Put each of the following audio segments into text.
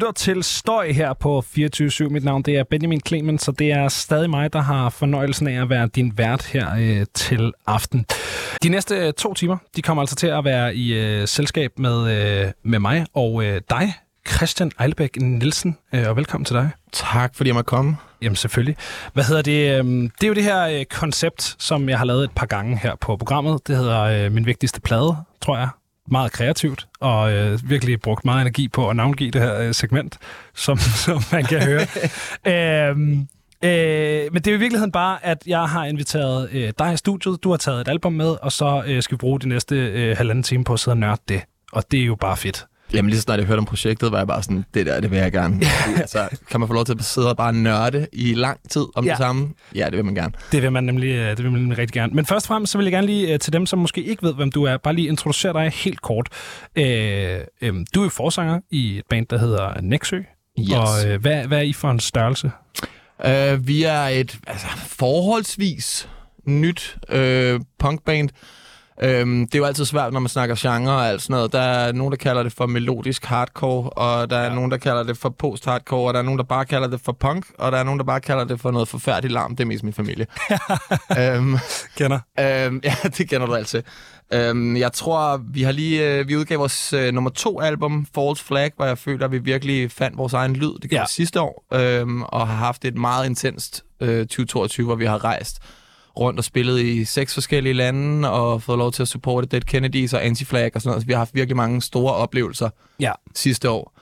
lytter til Støj her på 24 Mit navn det er Benjamin Clemens, så det er stadig mig, der har fornøjelsen af at være din vært her øh, til aften. De næste øh, to timer, de kommer altså til at være i øh, selskab med, øh, med mig og øh, dig, Christian Eilbæk Nielsen, øh, og velkommen til dig. Tak, fordi jeg måtte komme. Jamen selvfølgelig. Hvad hedder det? Øh, det er jo det her koncept, som jeg har lavet et par gange her på programmet. Det hedder Min Vigtigste Plade, tror jeg meget kreativt, og øh, virkelig brugt meget energi på at navngive det her øh, segment, som, som man kan høre. øhm, øh, men det er i virkeligheden bare, at jeg har inviteret øh, dig i studiet, du har taget et album med, og så øh, skal vi bruge de næste øh, halvanden time på at sidde og nørde det. Og det er jo bare fedt. Jamen lige så snart jeg hørte om projektet, var jeg bare sådan, det der, det vil jeg gerne. altså, kan man få lov til at sidde og bare nørde i lang tid om ja. det samme? Ja, det vil man gerne. Det vil man nemlig, øh, det vil man nemlig rigtig gerne. Men først og fremmest, så vil jeg gerne lige øh, til dem, som måske ikke ved, hvem du er, bare lige introducere dig helt kort. Øh, øh, du er jo forsanger i et band, der hedder Nexø. Yes. Og øh, hvad, hvad er I for en størrelse? Uh, vi er et altså, forholdsvis nyt uh, punkband. Øhm, det er jo altid svært, når man snakker genre og alt sådan noget. Der er nogen, der kalder det for melodisk hardcore, og der er ja. nogen, der kalder det for post-hardcore, og der er nogen, der bare kalder det for punk, og der er nogen, der bare kalder det for noget forfærdeligt larm. Det er mest min familie. øhm, kender. Øhm, ja, det kender du altid. Øhm, jeg tror, vi har lige øh, vi udgav vores øh, nummer to album, False Flag, hvor jeg føler, at vi virkelig fandt vores egen lyd. Det gjorde ja. sidste år, øhm, og har haft et meget intenst øh, 2022, hvor vi har rejst rundt og spillet i seks forskellige lande, og fået lov til at supporte Dead Kennedys og Anti-Flag og sådan noget. Så vi har haft virkelig mange store oplevelser ja. sidste år.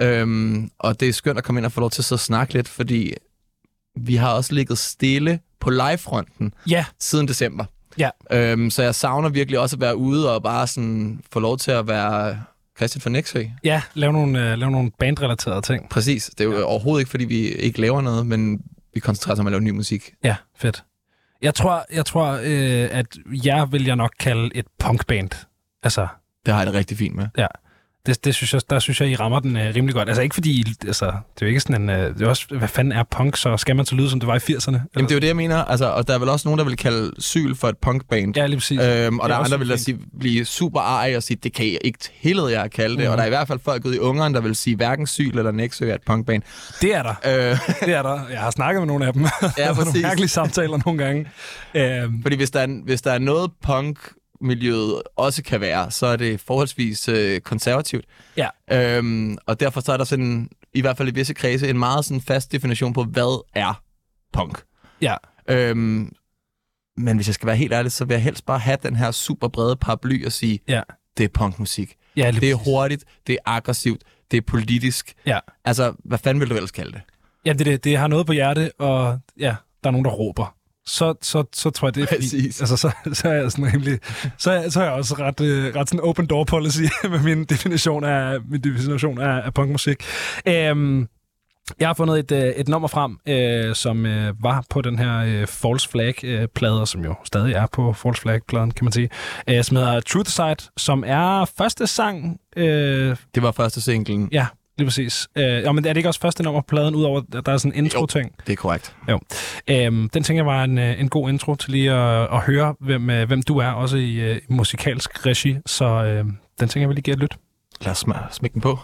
Øhm, og det er skønt at komme ind og få lov til at sidde og snakke lidt, fordi vi har også ligget stille på livefronten ja. siden december. Ja. Øhm, så jeg savner virkelig også at være ude og bare sådan få lov til at være Christian fra Nexø. Ja, lave nogle, øh, lave nogle bandrelaterede ting. Præcis. Det er jo ja. overhovedet ikke, fordi vi ikke laver noget, men vi koncentrerer os om at lave ny musik. Ja, fedt. Jeg tror, jeg tror øh, at jeg vil jeg nok kalde et punkband. Altså, det har jeg det rigtig fint med. Ja. Det, det synes jeg, der synes jeg, I rammer den øh, rimelig godt. Altså ikke fordi, altså, det er jo ikke sådan en, øh, det er også, hvad fanden er punk, så skal man så lyde, som det var i 80'erne? Eller? Jamen det er jo det, jeg mener, altså, og der er vel også nogen, der vil kalde Syl for et punkband. Ja, lige præcis. Øhm, og der er andre, der vil sige, blive super ej og sige, det kan jeg ikke tillade jer at kalde det. Mm. Og der er i hvert fald folk ude i ungeren, der vil sige, hverken Syl eller Nexø er et punkband. Det er der. Øh. det er der. Jeg har snakket med nogle af dem. Ja, præcis. nogle mærkelige samtaler nogle gange. Øhm. Fordi hvis der, er, hvis der er noget punk miljøet også kan være, så er det forholdsvis øh, konservativt. Ja. Øhm, og derfor så er der sådan, i hvert fald i visse kredse, en meget sådan fast definition på, hvad er punk. Ja. Øhm, men hvis jeg skal være helt ærlig, så vil jeg helst bare have den her super brede paraply og sige, ja. det er punkmusik. Ja, det er hurtigt, det er aggressivt, det er politisk. Ja. Altså, hvad fanden vil du ellers kalde det? Ja, det, det, det har noget på hjerte, og ja, der er nogen, der råber så, så, så tror jeg, det er fordi, altså, så, så er jeg sådan rimelig, så, så er jeg også ret, uh, ret sådan open door policy med min definition af, min definition af, af punkmusik. Um, jeg har fundet et, uh, et nummer frem, uh, som uh, var på den her uh, False Flag-plade, uh, som jo stadig er på False Flag-pladen, kan man sige, uh, som hedder Truth Side, som er første sang. Uh, det var første singlen. Ja, Lige præcis. Øh, ja, men er det ikke også første nummer på pladen, udover at der er sådan en intro-ting? Jo, det er korrekt. Jo. Øhm, den tænker jeg var en, øh, en god intro til lige at, at høre, hvem, øh, hvem du er, også i uh, musikalsk regi. Så øh, den tænker jeg, vil lige give et lyt. Lad os smække den på.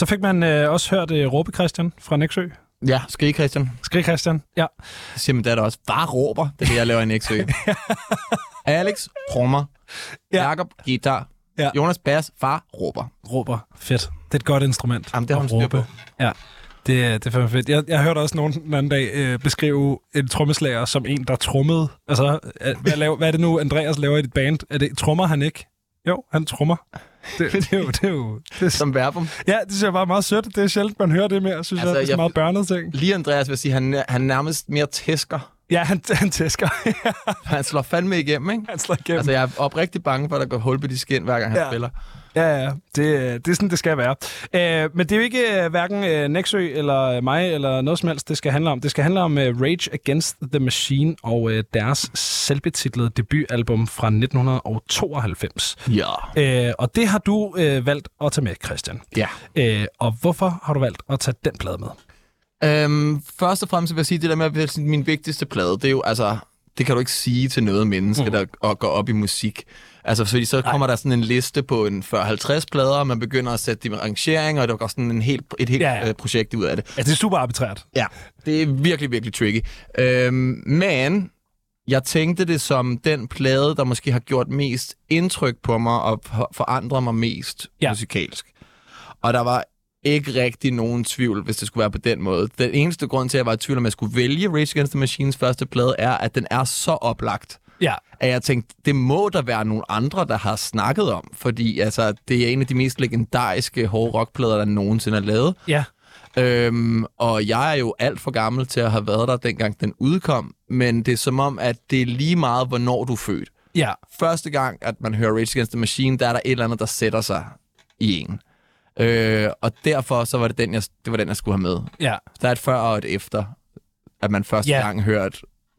Så fik man øh, også hørt øh, Råbe Christian fra Nexø. Ja, skrig Christian. Skrig Christian, ja. Det siger min datter også. Bare råber. Det er det, jeg laver i Nexø. Alex, trommer. Ja. Jakob, guitar. Ja. Jonas, bass. Far, råber. Råber. Fedt. Det er et godt instrument. Jamen, det har hun styr på. Ja. Det, er- det er fandme fedt. Jeg, jeg hørte også nogen den anden dag øh, beskrive en trommeslager som en, der trummede. Altså, øh, hvad, laver, hvad er det nu, Andreas laver i dit band? Er det, trummer han ikke? Jo, han trummer. Det, det, er jo... Det er jo det er, Som verbum. ja, det synes jeg bare er meget sødt. Det er sjældent, man hører det mere, synes Altså, altså, jeg. Det er så jeg- meget børnet ting. Lige Andreas vil sige, han, han nærmest mere tæsker. Ja, han, han tæsker. Han slår fandme igennem, ikke? han slår igennem. Altså, jeg er oprigtig bange for, at der går hul på de skin, hver gang han Ja. spiller. Ja, ja, det, det er sådan, det skal være. Øh, men det er jo ikke øh, hverken øh, Nexø eller øh, mig eller noget som helst, det skal handle om. Det skal handle om øh, Rage Against the Machine og øh, deres selvbetitlede debutalbum fra 1992. Ja. Øh, og det har du øh, valgt at tage med, Christian. Ja. Øh, og hvorfor har du valgt at tage den plade med? Øhm, først og fremmest vil jeg sige, det der med at være min vigtigste plade, det er jo, altså, det kan du ikke sige til noget menneske, mm. der går op i musik. Altså, fordi så kommer der sådan en liste på en 40-50 plader, og man begynder at sætte dem i rangering, og der går sådan en helt, et helt Ja, ja, ja. ja. projekt ud af det. Altså, det er super arbitrært. Ja, det er virkelig, virkelig tricky. Øhm, men jeg tænkte det som den plade, der måske har gjort mest indtryk på mig og for- forandret mig mest Ja. ja. musikalsk. Og der var ikke rigtig nogen tvivl, hvis det skulle være på den måde. Den eneste grund til, at jeg var i tvivl om, at jeg skulle vælge Rage Against the Machines første plade, er, at den er så oplagt Ja, at jeg tænkte, det må der være nogle andre, der har snakket om, fordi altså, det er en af de mest legendariske hårde rockplader, der nogensinde er lavet. ja, Øhm, og jeg er jo alt for gammel til at have været der, dengang den udkom, men det er som om, at det er lige meget, hvornår du er født. ja. Første gang, at man hører Rage Against the Machine, der er der et eller andet, der sætter sig i en. Øh, og derfor så var det den, jeg, det var den, jeg skulle have med. Ja, Der er et før og et efter, at man første Ja. gang hørte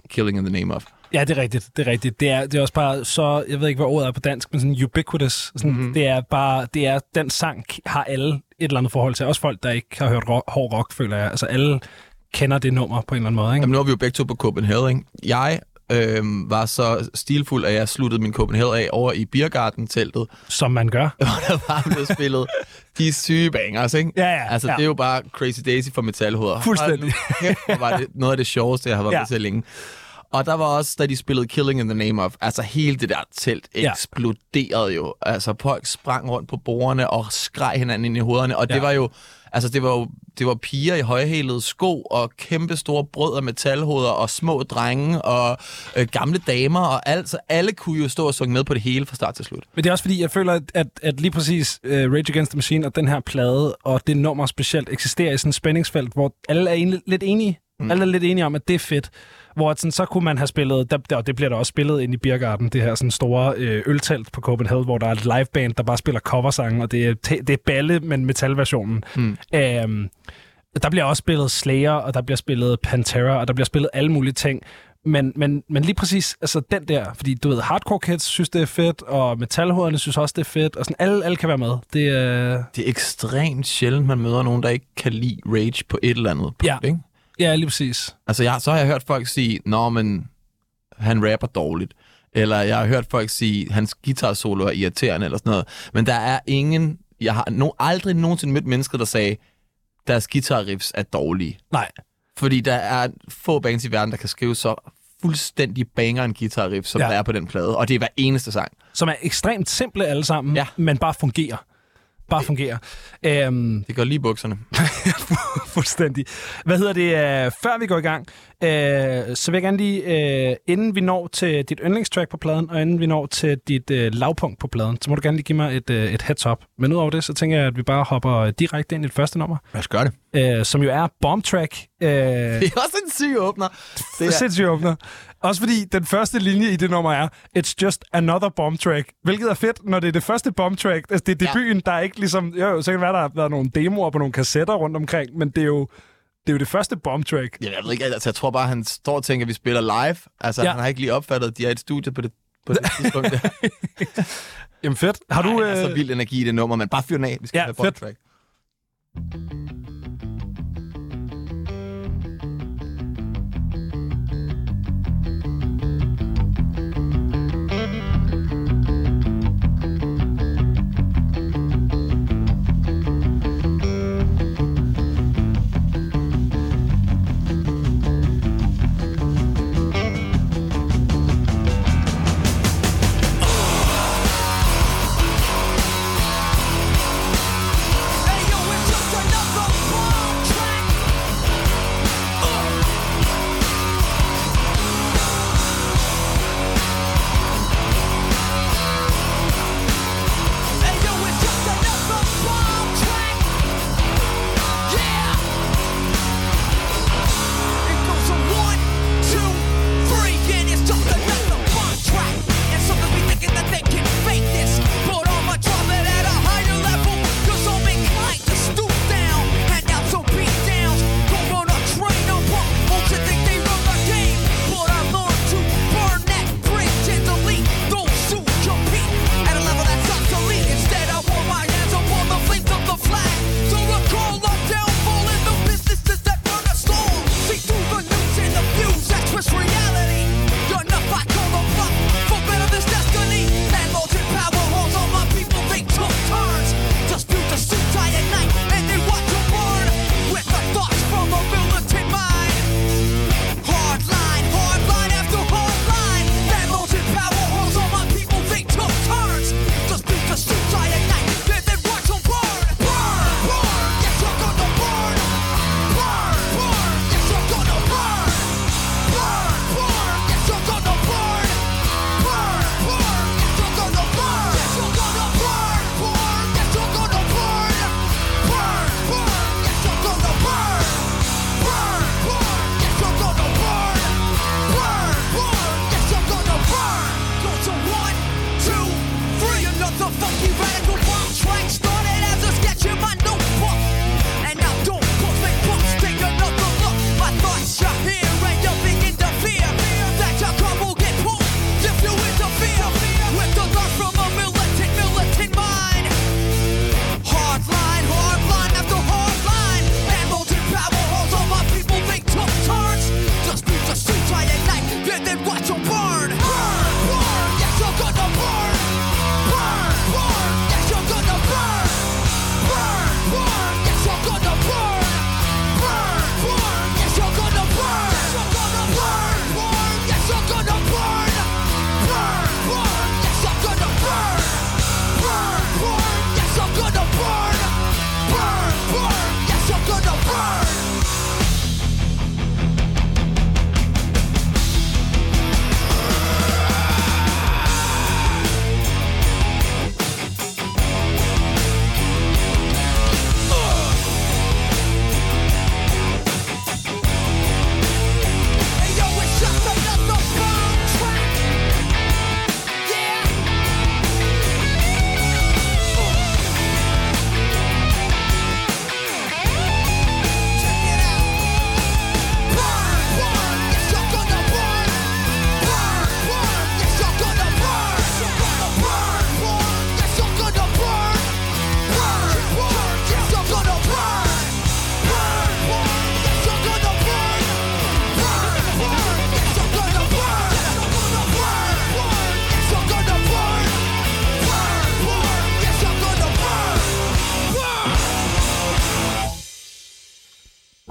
Killing in the Name of. Ja, det er rigtigt. Det er rigtigt. Det er, det er også bare så, jeg ved ikke, hvad ordet er på dansk, men sådan ubiquitous. Sådan, mm-hmm. Det er bare, det er, den sang har alle et eller andet forhold til. Også folk, der ikke har hørt rock, hård rock, føler jeg. Altså alle kender det nummer på en eller anden måde, ikke? Jamen, nu er vi jo begge to på Copenhagen. Jeg øh, var så stilfuld, at jeg sluttede min Copenhagen af over i Biergarten-teltet, Som man gør. hvor der var blevet spillet de syge bangers, ikke? Ja, ja, Altså, ja. det er jo bare Crazy Daisy for metalhoveder. Fuldstændig. Hvor var det noget af det sjoveste, jeg har været ja. med til længe. Og der var også, da de spillede Killing in the Name of, altså hele det der telt Ja. eksploderede jo. Altså folk sprang rundt på bordene og skreg hinanden ind i hovederne, og det Ja. var jo, altså det var jo, det var piger i højhælede sko og kæmpe store brød af metalhoveder og små drenge og øh, gamle damer og alt, så alle kunne jo stå og synge med på det hele fra start til slut. Men det er også fordi, jeg føler, at, at, lige præcis uh, Rage Against the Machine og den her plade og det nummer specielt eksisterer i sådan et spændingsfelt, hvor alle er egentlig lidt enige. Mm. Alle er lidt enige om, at det er fedt. Hvor at sådan, så kunne man have spillet, der, og det bliver der også spillet ind i Biergarten, det her sådan store øh, øltelt på Copenhagen, hvor der er et liveband, der bare spiller coversange, og det er, det er balle, men metalversionen. Mm. Øhm, der bliver også spillet Slayer, og der bliver spillet Pantera, og der bliver spillet alle mulige ting. Men, men, men lige præcis altså den der, fordi du ved, hardcore kids synes, det er fedt, og metalhovederne synes også, det er fedt, og sådan alle, alle kan være med. Det er... Det er ekstremt sjældent, man møder nogen, der ikke kan lide Rage på et eller andet punkt, Ja. ikke? Ja, lige præcis. Altså, jeg, så har jeg hørt folk sige, Nå, men han rapper dårligt. Eller jeg har hørt folk sige, hans guitar solo er irriterende, eller sådan noget. Men der er ingen... Jeg har no, aldrig nogensinde mødt mennesker, der sagde, deres guitar riffs er dårlige. Nej. Fordi der er få bands i verden, der kan skrive så fuldstændig banger en guitar riff, som Ja. der er på den plade. Og det er hver eneste sang. Som er ekstremt simple alle sammen, Ja. men bare fungerer. Bare fungerer. Øhm, Det går lige bukserne. Fuldstændig. Hvad hedder det? Øh, før vi går i gang, øh, så vil jeg gerne lige, øh, inden vi når til dit yndlingstrack på pladen, og inden vi når til dit øh, lavpunkt på pladen, så må du gerne lige give mig et, øh, et heads up. Men udover det, så tænker jeg, at vi bare hopper direkte ind i det første nummer, Lad os gøre det. Øh, som jo er Bomb Track. Øh, Det er også en syg åbner. Det er sindssygt åbner. Også fordi den første linje i det nummer er, It's just another bomb track. Hvilket er fedt, når det er det første bomb track. Altså, det er Ja. debuten, der er ikke ligesom... Jo, så kan det være, der har været nogle demoer på nogle kassetter rundt omkring, men det er jo det, er jo det første bomb track. Ja, jeg ved ikke, altså, jeg tror bare, han står og tænker, at vi spiller live. Altså, Ja. ja. han har ikke lige opfattet, at de er i et studie på det, på det tidspunkt. Jamen fedt. Har du... Ej, er så Øh, vild energi i det nummer, men bare fyr den af. Vi skal Ja, have fedt. fedt. track.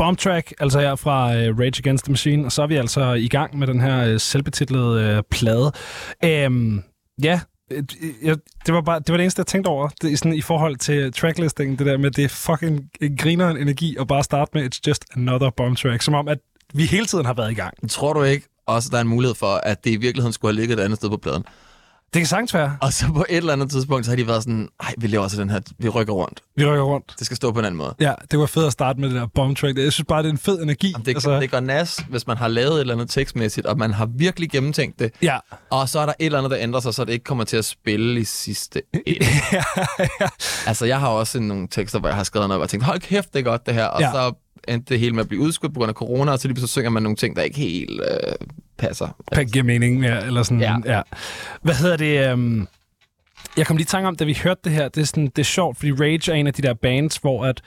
Bomb Track, altså her fra uh, Rage Against the Machine, og så er vi altså i gang med den her uh, selvbetitlede uh, plade. Um, ja, jeg, det var bare det var det eneste, jeg tænkte over det, sådan, i forhold til tracklisting, det der med, det fucking griner en energi at bare starte med It's Just Another Bomb Track, som om, at vi hele tiden har været i gang. Tror du ikke også, der er en mulighed for, at det i virkeligheden skulle have ligget et andet sted på pladen? Det kan sagtens være. Og så på et eller andet tidspunkt, så har de været sådan, nej, vi laver også den her, vi rykker rundt. Vi rykker rundt. Det skal stå på en anden måde. Ja, det var fedt at starte med det der bomb track. Jeg synes bare, det er en fed energi. Jamen, det, altså... det går nas, hvis man har lavet et eller andet tekstmæssigt, og man har virkelig gennemtænkt det. Ja. Og så er der et eller andet, der ændrer sig, så det ikke kommer til at spille i sidste ende. ja, ja. Altså, jeg har også nogle tekster, hvor jeg har skrevet noget, og tænkt, hold kæft, det er godt det her. Og ja. så endte det hele med at blive udskudt på grund af corona, og så lige så synger man nogle ting, der ikke helt øh, passer. Det giver mening, ja. Eller sådan, ja. ja. Hvad hedder det? Um jeg kom lige i tanke om, da vi hørte det her, det er, sådan, det er sjovt, fordi Rage er en af de der bands, hvor at,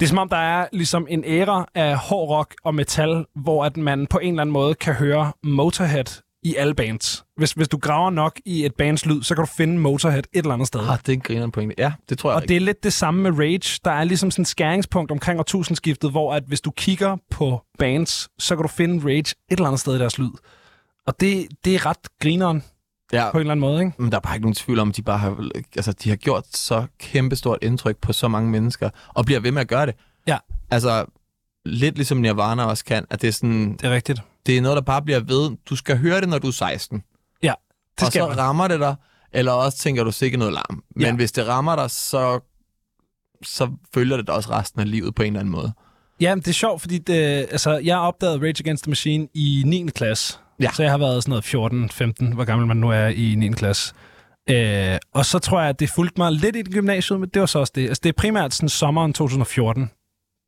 det er som om, der er ligesom en æra af hård rock og metal, hvor at man på en eller anden måde kan høre Motorhead i alle bands. Hvis, hvis du graver nok i et bands lyd, så kan du finde Motorhead et eller andet sted. Ah, det er en griner point. Ja, det tror jeg Og ikke. det er lidt det samme med Rage. Der er ligesom sådan en skæringspunkt omkring årtusindskiftet, hvor at hvis du kigger på bands, så kan du finde Rage et eller andet sted i deres lyd. Og det, det er ret grineren ja. på en eller anden måde, ikke? Men der er bare ikke nogen tvivl om, at de bare har, altså, de har gjort så kæmpestort indtryk på så mange mennesker, og bliver ved med at gøre det. Ja. Altså, lidt ligesom Nirvana også kan, at det er sådan... Det er rigtigt. Det er noget, der bare bliver ved. Du skal høre det, når du er 16. Ja, det skal Og så man. rammer det dig, eller også tænker du sikkert noget larm. Men ja. hvis det rammer dig, så, så følger det dig også resten af livet på en eller anden måde. Ja, det er sjovt, fordi det, altså, jeg opdagede Rage Against the Machine i 9. klasse. Ja. Så jeg har været sådan noget 14-15, hvor gammel man nu er i 9. klasse. Øh, og så tror jeg, at det fulgte mig lidt i det gymnasiet, men det var så også det. Altså, det er primært sådan sommeren 2014.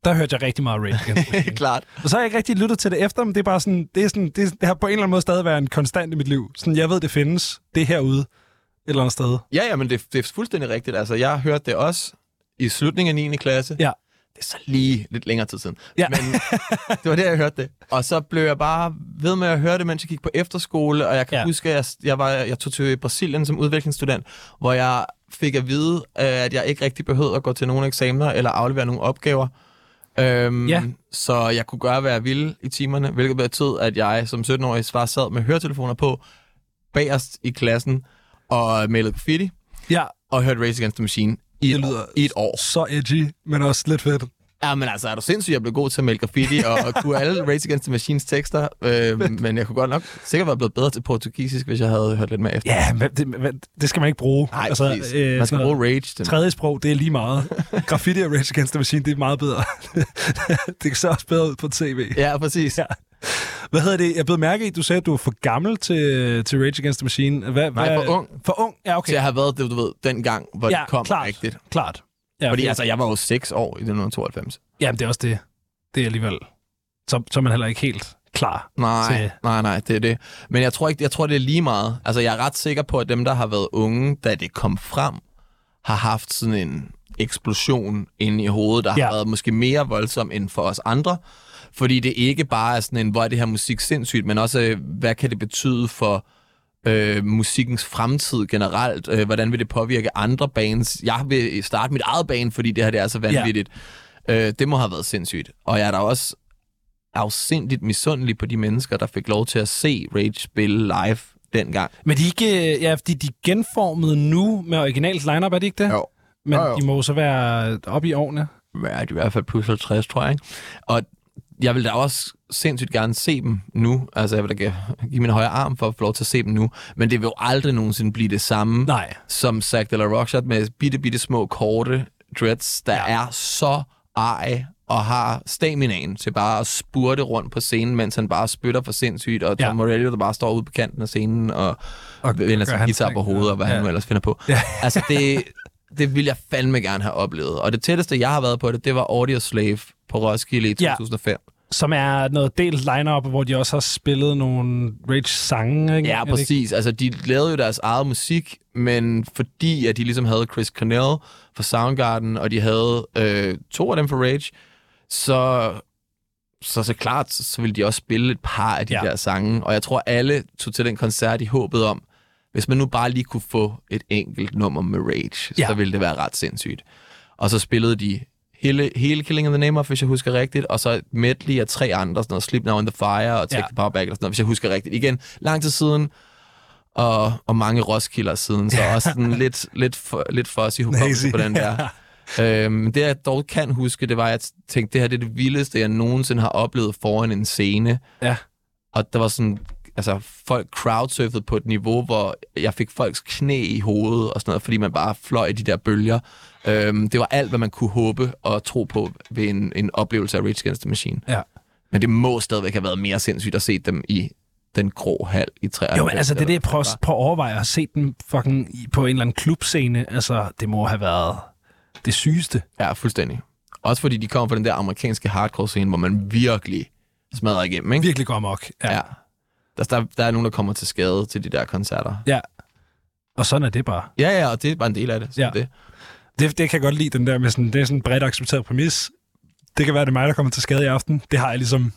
Der hørte jeg rigtig meget Rage Klart. Og så har jeg ikke rigtig lyttet til det efter, men det er bare sådan, det, er sådan, det, det har på en eller anden måde stadig været en konstant i mit liv. Sådan, jeg ved, det findes. Det er herude et eller andet sted. Ja, ja, men det, det er fuldstændig rigtigt. Altså, jeg har hørt det også i slutningen af 9. klasse. Ja det er så lige lidt længere tid siden. Ja. Men det var der, jeg hørte det. Og så blev jeg bare ved med at høre det, mens jeg gik på efterskole, og jeg kan ja. huske, at jeg, jeg, var, jeg tog til Brasilien som udviklingsstudent, hvor jeg fik at vide, at jeg ikke rigtig behøvede at gå til nogle eksamener eller aflevere nogle opgaver. Øhm, ja. Så jeg kunne gøre, hvad jeg ville i timerne, hvilket betød, at jeg som 17-årig svar sad med høretelefoner på, bagerst i klassen, og malede graffiti, ja. og hørte Race Against the Machine i, det lyder i et år. Så edgy, men også lidt fedt. Ja, men altså, er du sindssygt, jeg blev god til at male graffiti og, og kunne alle Race Against the Machines tekster, øh, men jeg kunne godt nok sikkert være blevet bedre til portugisisk, hvis jeg havde hørt lidt mere efter. Ja, men det, men det skal man ikke bruge. Nej, altså, øh, man skal bruge Rage. Den. Tredje sprog, det er lige meget. graffiti og Rage Against the Machine, det er meget bedre. det kan så også bedre ud på tv. Ja, præcis. Ja. Hvad hedder det? Jeg blev mærke i, at du sagde, at du var for gammel til, til Rage Against the Machine. Hvad, Nej, for ung. For ung? Ja, okay. Så jeg har været det, du ved, den gang, hvor ja, det kom klart, rigtigt. klart. Ja, Fordi altså, jeg var jo 6 år i 1992. Jamen, det er også det. Det er alligevel... Så, så er man heller ikke helt klar nej, til... Nej, nej, det er det. Men jeg tror, ikke, jeg tror, det er lige meget. Altså, jeg er ret sikker på, at dem, der har været unge, da det kom frem, har haft sådan en eksplosion inde i hovedet, der ja. har været måske mere voldsom end for os andre. Fordi det ikke bare er sådan en, hvor er det her musik sindssygt, men også, hvad kan det betyde for øh, musikkens fremtid generelt? Øh, hvordan vil det påvirke andre bands? Jeg vil starte mit eget band, fordi det her det er så vanvittigt. Ja. Øh, det må have været sindssygt. Og jeg er da også afsindigt misundelig på de mennesker, der fik lov til at se Rage spille live dengang. Men de ikke, ja, fordi de genformede nu med originalt lineup, er det ikke det? Jo. Men jo, jo. de må så være oppe i årene. Ja, de er i hvert fald plus 50, tror jeg. Ikke? Og jeg vil da også sindssygt gerne se dem nu. Altså, jeg vil da give min højre arm for at få lov til at se dem nu. Men det vil jo aldrig nogensinde blive det samme, Nej. som Zack de la Rockshot med bitte, bitte små, korte dreads, der ja. er så ej og har staminaen til bare at spurte rundt på scenen, mens han bare spytter for sindssygt, og Tom ja. Morello, der bare står ude på kanten af scenen og, og vender sin guitar på hovedet, og hvad ja. han nu ellers finder på. Ja. altså, det, det vil jeg fandme gerne have oplevet. Og det tætteste, jeg har været på det, det var Audio Slave på Roskilde i 2005. Ja som er noget delt line-up, hvor de også har spillet nogle Rage-sange. Ikke? Ja, præcis. Altså, de lavede jo deres eget musik, men fordi at de ligesom havde Chris Cornell for Soundgarden, og de havde øh, to af dem for Rage, så så så klart, så ville de også spille et par af de ja. der sange. Og jeg tror, alle tog til den koncert i håbet om, hvis man nu bare lige kunne få et enkelt nummer med Rage, ja. så ville det være ret sindssygt. Og så spillede de hele, hele Killing in the Name of, hvis jeg husker rigtigt, og så medley af tre andre, sådan noget Sleep Now in the Fire og Take Ja. ja. the Power Back, eller sådan noget, hvis jeg husker rigtigt. Igen, lang tid siden, og, og mange Roskilder siden, så også sådan lidt, lidt, for, lidt fuzzy hukommelse på den der. Øhm, det jeg dog kan huske, det var, at jeg tænkte, det her det er det vildeste, jeg nogensinde har oplevet foran en scene. Ja. Og der var sådan, altså folk crowdsurfede på et niveau, hvor jeg fik folks knæ i hovedet og sådan noget, fordi man bare fløj i de der bølger. Øhm, det var alt, hvad man kunne håbe og tro på ved en, en oplevelse af Rage Against the Machine. Ja. Men det må stadigvæk have været mere sindssygt at se dem i den grå hal i 93. Jo, men altså, det er det, jeg prøver, at overveje at set dem fucking på en eller anden klubscene. Altså, det må have været det sygeste. Ja, fuldstændig. Også fordi de kommer fra den der amerikanske hardcore-scene, hvor man virkelig smadrer igennem, ikke? Virkelig går amok. Ja. Ja. Der, der, der er nogen, der kommer til skade til de der koncerter. ja. Og sådan er det bare. Ja, ja, og det er bare en del af det. Ja. det. Det, det kan jeg godt lide, den der med sådan, det er sådan en bredt accepteret præmis. Det kan være, det er mig, der kommer til skade i aften. Det har jeg ligesom...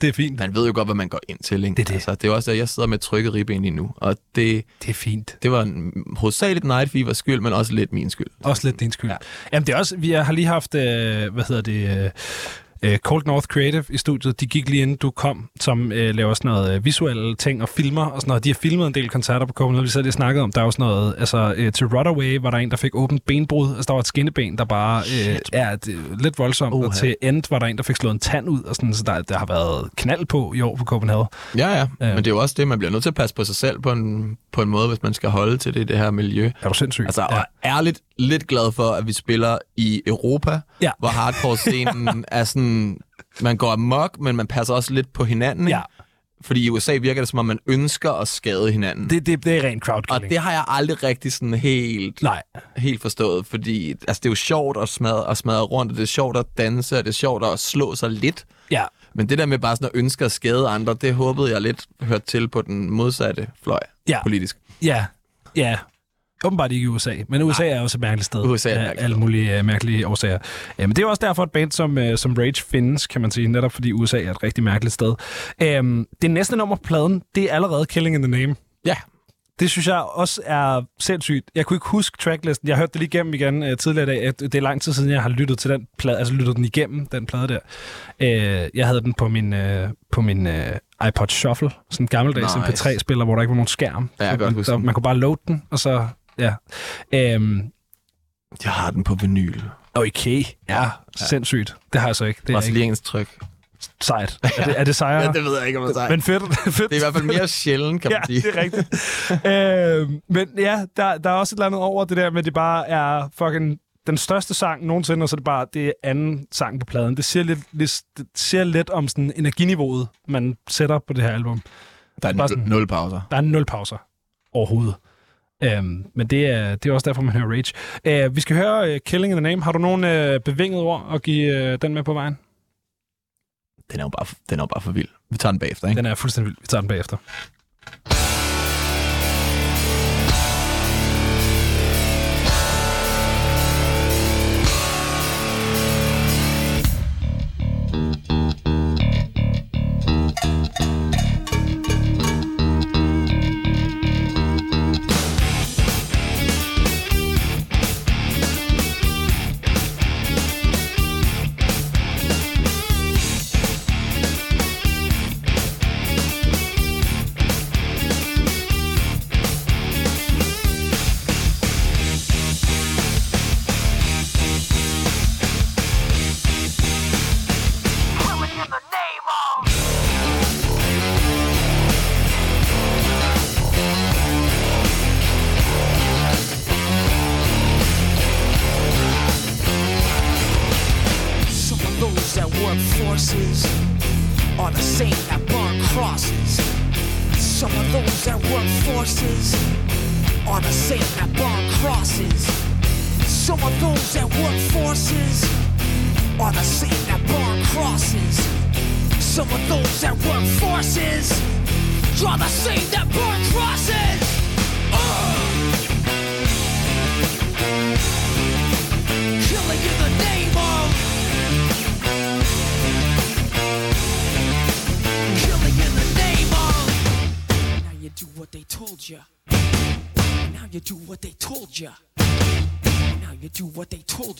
Det er fint. Man ved jo godt, hvad man går ind til, ikke? Det er det. Altså, det er også der, jeg sidder med trykket ribben lige nu, og det, Det er fint. det var en, hovedsageligt Night Fever skyld, men også lidt min skyld. Også lidt din skyld. Ja. Ja. Jamen, det er også... Vi har lige haft, øh, hvad hedder det... Øh, øh, Cold North Creative i studiet, de gik lige inden du kom, som øh, laver sådan noget øh, visuelle ting og filmer og sådan noget. De har filmet en del koncerter på Copenhagen, vi så lige snakket om. Der er jo sådan noget, altså øh, til Rotterdam var der en, der fik åbent benbrud. Altså der var et skinneben, der bare øh, er det, er lidt voldsomt. Og til End var der en, der fik slået en tand ud, og sådan, så der, der har været knald på i år på Copenhagen. Ja, ja, Ja. men det er jo også det, man bliver nødt til at passe på sig selv på en, på en måde, hvis man skal holde til det, det her miljø. Er du sindssyg? Altså, ja. ærligt lidt glad for, at vi spiller i Europa, Ja. hvor hardcore-scenen er sådan... Man går amok, men man passer også lidt på hinanden, ikke? ja. Fordi i USA virker det, som om man ønsker at skade hinanden. Det, det, det er rent og crowdkilling. det har jeg aldrig rigtig sådan helt, Nej, helt forstået, fordi altså, det er jo sjovt at smadre, at smadre rundt, og det er sjovt at danse, og det er sjovt at slå sig lidt. ja. Men det der med bare sådan at ønske at skade andre, det håbede jeg lidt hørte til på den modsatte fløj Ja. politisk. Ja, ja. Åbenbart ikke i USA, men USA er også et mærkeligt sted. USA er mærkeligt alle mulige uh, mærkelige årsager. Ja, men det er også derfor, at et band som, uh, som Rage findes, kan man sige, netop fordi USA er et rigtig mærkeligt sted. Um, det næste nummer på pladen, det er allerede Killing in the Name. Ja, Det synes jeg også er sindssygt. Jeg kunne ikke huske tracklisten. Jeg hørte det lige igennem igen uh, tidligere i dag. At det er lang tid siden, jeg har lyttet til den plade, altså lyttet den igennem, den plade der. Uh, jeg havde den på min, uh, på min uh, iPod Shuffle, sådan en gammeldags Nice. MP3-spiller, hvor der ikke var nogen skærm. Ja, jeg kan godt man, huske man kunne bare load den, og så... Ja. Um, jeg har den på vinyl. okay. Ja, sindssygt. Det har jeg så ikke. Det er Brasiliansk tryk. sejt. Er det, er det sejre? Ja, det ved jeg ikke, om det er Men fedt. fedt. Det er i hvert fald mere sjældent, kan man Ja, sige. det er rigtigt. øh, men ja, der, der er også et eller andet over det der med, at det bare er fucking den største sang nogensinde, og så er det bare det anden sang på pladen. Det siger lidt, lidt, det siger lidt om sådan energiniveauet, man sætter på det her album. Der er Bare sådan- nul pauser. Der er nul pauser overhovedet. Øhm, men det er, det er også derfor, man hører Rage. Øh, vi skal høre uh, Killing in the Name. Har du nogen uh, bevingede ord at give uh, den med på vejen? Den er jo bare, den er jo bare for vild. Vi tager den bagefter, ikke? Den er fuldstændig vild. Vi tager den bagefter.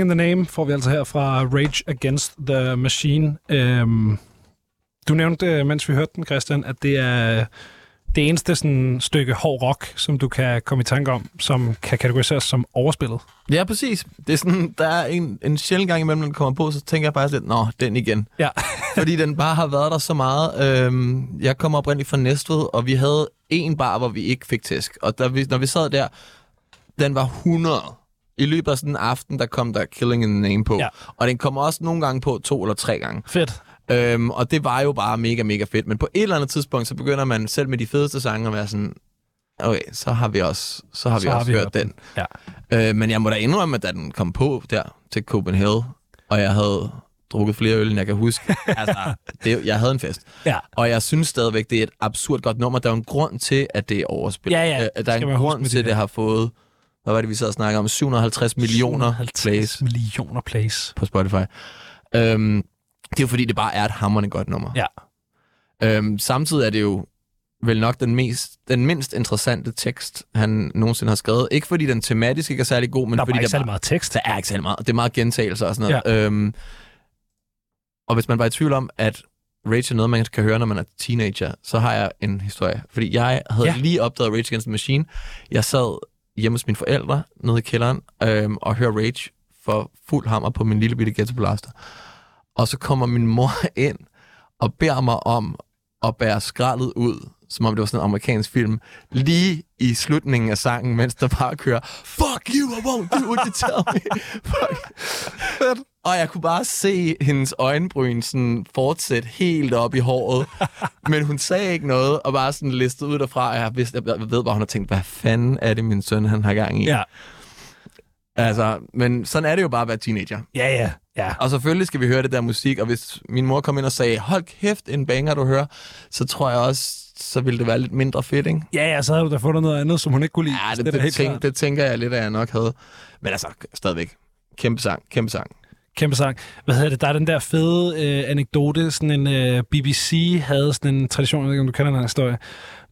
Killing in the Name får vi altså her fra Rage Against the Machine. Øhm, du nævnte, øh, mens vi hørte den, Christian, at det er det eneste sådan, stykke hård rock, som du kan komme i tanke om, som kan kategoriseres som overspillet. Ja, præcis. Det er sådan, der er en, en sjældent gang imellem, når den kommer på, så tænker jeg faktisk lidt, nå, den igen. Ja. Fordi den bare har været der så meget. Øhm, jeg kommer oprindeligt fra Næstved, og vi havde en bar, hvor vi ikke fik tæsk. Og da vi, når vi sad der, den var 100. I løbet af sådan en aften, der kom der Killing in the Name på. Ja. Og den kommer også nogle gange på to eller tre gange. Fedt. Øhm, og det var jo bare mega, mega fedt. Men på et eller andet tidspunkt, så begynder man selv med de fedeste sange at være sådan, okay, så har vi også, så har vi Så har også vi hørt hørt den. Ja. Øh, men jeg må da indrømme, at da den kom på der til Copenhagen, og jeg havde drukket flere øl, end jeg kan huske. altså, det, jeg havde en fest. Ja. Og jeg synes stadigvæk, det er et absurd godt nummer. Der er en grund til, at det er overspillet. Ja, ja. Øh, der er en grund til, det der. har fået, hvad var det, vi sad og snakkede om, 750 millioner 50 plays millioner plays. på Spotify. Øhm, det er jo fordi, det bare er et hammerende godt nummer. Ja. Øhm, samtidig er det jo vel nok den, mest, den mindst interessante tekst, han nogensinde har skrevet. Ikke fordi den tematisk ikke er særlig god, men Der er fordi ikke der særlig meget tekst. der er ikke særlig meget. Det er meget gentagelser og sådan noget. Ja. Øhm, og hvis man var i tvivl om, at Rage er noget, man kan høre, når man er teenager, så har jeg en historie. Fordi jeg havde ja. lige opdaget Rage Against the Machine. Jeg sad hjemme hos mine forældre, nede i kælderen, øhm, og hører Rage for fuld hammer på min lille bitte ghetto blaster. Og så kommer min mor ind og beder mig om at bære skraldet ud, som om det var sådan en amerikansk film, lige i slutningen af sangen, mens der bare kører, Fuck you, I won't do what you tell me. Fuck. Og jeg kunne bare se hendes øjenbryn sådan fortsætte helt op i håret. Men hun sagde ikke noget, og bare sådan listede ud derfra. Og jeg, vidste, jeg ved bare, hun har tænkt, hvad fanden er det, min søn han har gang i? Ja, Altså, men sådan er det jo bare at være teenager. ja, ja. ja. Og selvfølgelig skal vi høre det der musik, og hvis min mor kom ind og sagde, hold kæft, en banger, du hører, så tror jeg også, så ville det være lidt mindre fedt, ikke? Ja, ja, så havde du da fundet noget andet, som hun ikke kunne lide. Ja, det, det, da det, tænk, det tænker jeg lidt, at jeg nok havde. Men altså, stadigvæk. Kæmpe sang, kæmpe sang. Kæmpe sang. Hvad hedder det? Der er den der fede øh, anekdote, sådan en øh, BBC havde sådan en tradition, jeg ved ikke, om du kender den her historie.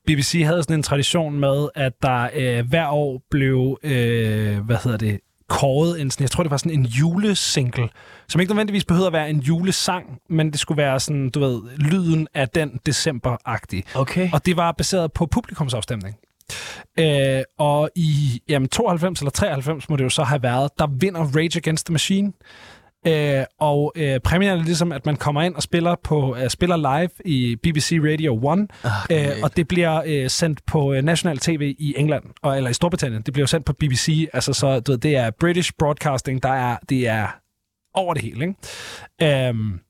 BBC havde sådan en tradition med, at der øh, hver år blev, øh, hvad hedder det, kåret en sådan, jeg tror det var sådan en julesingle, som ikke nødvendigvis behøvede at være en julesang, men det skulle være sådan, du ved, lyden af den december-agtig. Okay. Og det var baseret på publikumsafstemning. Øh, og i jamen, 92 eller 93 må det jo så have været, der vinder Rage Against the Machine. Øh, og øh, præmien er ligesom, at man kommer ind og spiller på øh, spiller live i BBC Radio 1, Okay. øh, og det bliver øh, sendt på øh, national tv i England, og, eller i Storbritannien. Det bliver jo sendt på BBC, altså så du ved, det er British Broadcasting, der er, det er over det hele. Ikke? Øhm,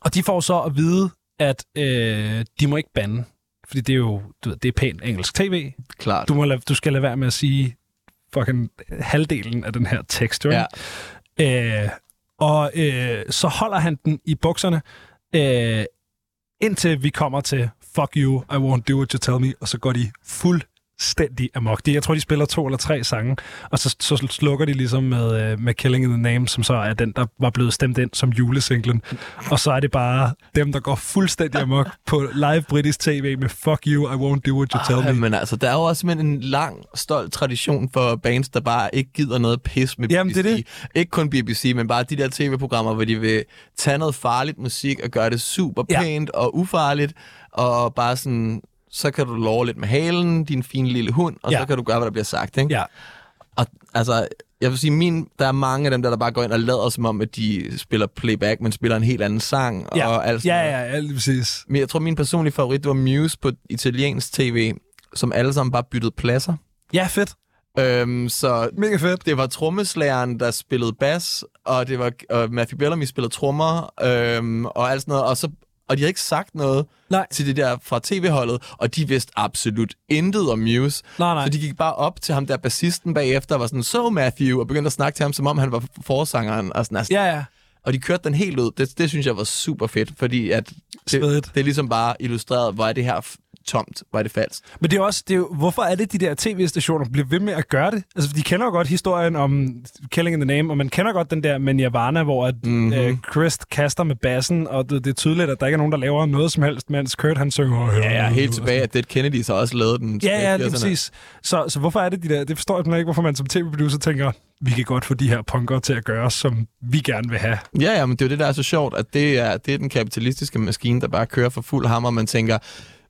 og de får så at vide, at øh, de må ikke bande, fordi det er jo du ved, det er pænt engelsk tv. Klart. Du, må lade, du skal lade være med at sige fucking halvdelen af den her tekst. Jo, Ja. øh, og øh, så holder han den i bukserne, øh, indtil vi kommer til Fuck you, I won't do what you tell me, og så går de fuldstændig amok. Jeg tror, de spiller to eller tre sange, og så, så slukker de ligesom med, øh, med Killing in the Name, som så er den, der var blevet stemt ind som julesinglen. Og så er det bare dem, der går fuldstændig amok på live britisk tv med Fuck you, I won't do what you tell Ja, me. men altså, der er jo også simpelthen en lang, stolt tradition for bands, der bare ikke gider noget pis med BBC. Jamen, det er det. Ikke kun BBC, men bare de der tv-programmer, hvor de vil tage noget farligt musik og gøre det super Ja. pænt og ufarligt, og bare sådan, så kan du love lidt med halen, din fine lille hund, og Ja. så kan du gøre, hvad der bliver sagt, ikke? Ja, Og altså, jeg vil sige, min, der er mange af dem, der, der bare går ind og lader som om, at de spiller playback, men spiller en helt anden sang, ja, og alt ja, ja, ja, lige præcis. Men jeg tror, min personlige favorit, det var Muse på italiensk tv, som alle sammen bare byttede pladser. Ja, fedt. Øhm, så Mega fedt. det var trommeslageren, der spillede bas, og det var og Matthew Bellamy spillede trommer, øhm, og alt sådan noget. Og, så, og de havde ikke sagt noget Nej. til det der fra tv-holdet, og de vidste absolut intet om Muse. Nej, nej. Så de gik bare op til ham der bassisten bagefter, og var sådan, så Matthew, og begyndte at snakke til ham, som om han var forsangeren. Og, sådan, altså, Ja, ja. og de kørte den helt ud. Det, det synes jeg var super fedt, fordi at Svedigt. det, det er ligesom bare illustreret, hvor er det her tomt, er det falsk. Men det er også, det er jo, hvorfor er det, de der tv-stationer bliver ved med at gøre det? Altså, de kender jo godt historien om Killing in the Name, og man kender godt den der med Nirvana, hvor at, Mhm. mm-hmm. øh, Chris kaster med bassen, og det, det er tydeligt, at der ikke er nogen, der laver noget som helst, mens Kurt han synger. Ja, ja, helt tilbage, at Dead Kennedy så også lavede den. Ja, ja, lige 80'erne. præcis. Så, så hvorfor er det de der, det forstår jeg ikke, hvorfor man som tv-producer tænker, vi kan godt få de her punker til at gøre, som vi gerne vil have. Ja, ja, men det er jo det, der er så sjovt, at det er, det er den kapitalistiske maskine, der bare kører for fuld hammer. Man tænker,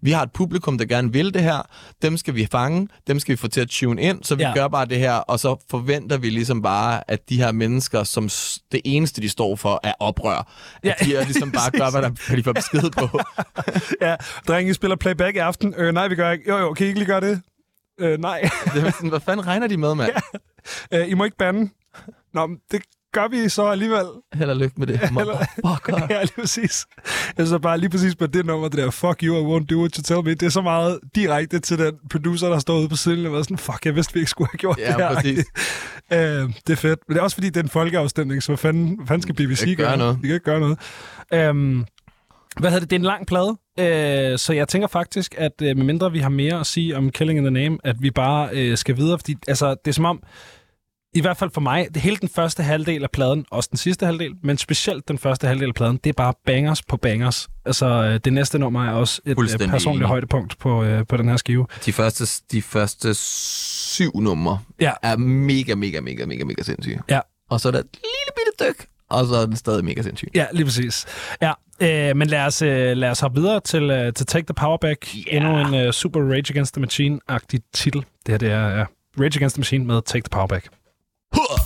vi har et publikum, der gerne vil det her. Dem skal vi fange. Dem skal vi få til at tune ind. Så vi Ja. ja. gør bare det her, og så forventer vi ligesom bare, at de her mennesker, som det eneste, de står for, er oprør. Ja, At de er ligesom bare gør, hvad der, de får besked på. Ja, drenge, I spiller playback i aften. Øh, nej, vi gør ikke. Jo, jo, kan I ikke lige gøre det? Øh, nej. Det er sådan, hvad fanden regner de med, mand? øh, I må ikke bande. Nå, det gør vi så alligevel. Held og lykke med det. Motherfucker. ja, lige præcis. Altså bare lige præcis på det nummer, det der, fuck you, I won't do what you tell me. Det er så meget direkte til den producer, der står ude på siden, og var sådan, fuck, jeg vidste, vi ikke skulle have gjort Ja, det her. præcis. øh, det er fedt. Men det er også fordi, det er en folkeafstemning, så hvad fanden, hvad fanden skal BBC gøre noget. De kan ikke gøre noget. Øhm, hvad hedder det? Det er en lang plade, øh, så jeg tænker faktisk, at øh, medmindre vi har mere at sige om Killing in the Name, at vi bare øh, skal videre, fordi altså, det er som om, i hvert fald for mig, hele den første halvdel af pladen, også den sidste halvdel, men specielt den første halvdel af pladen, det er bare bangers på bangers. Altså, øh, det næste nummer er også et øh, personligt enig. højdepunkt på, øh, på den her skive. De første, de første syv numre ja. er mega, mega, mega, mega, mega sindssyge. Ja. Og så er der et lille bitte dyk, og så er den stadig mega sindssyg. Ja, lige præcis. Ja, øh, men lad os, øh, lad os hoppe videre til, øh, til Take the Power Back. Yeah. Endnu en øh, super Rage Against the Machine-agtig titel. Det her det er øh, Rage Against the Machine med Take the Power Back. Huh.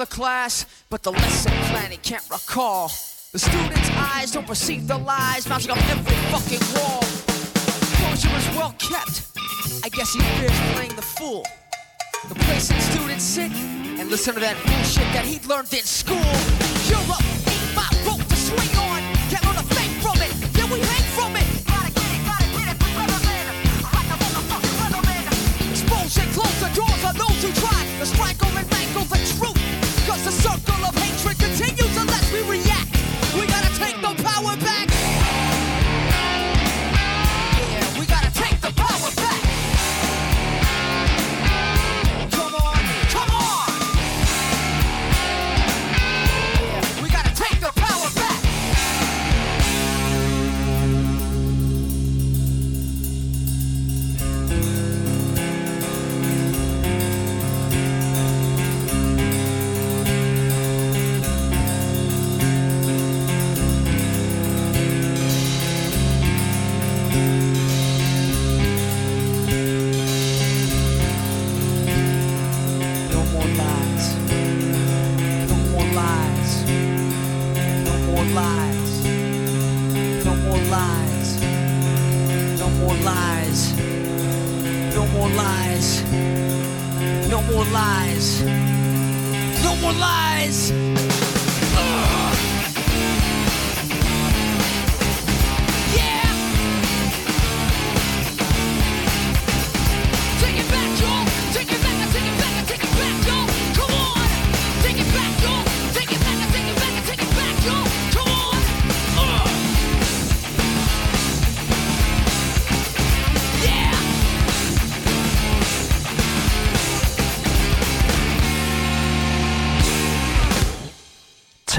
of the class, but the lesson plan he can't recall. The students' eyes don't perceive the lies mounting on every fucking wall. Closure is well kept. I guess he fears playing the fool. The place that students sit and listen to that bullshit that he learned in school. Europe ain't my rope to swing on. Can't learn a thing from it. Yeah, we hang from it. Gotta get it, gotta get it. Relevant. Like a motherfucking relevant. Expose close the doors on those who try to strike and full of hatred.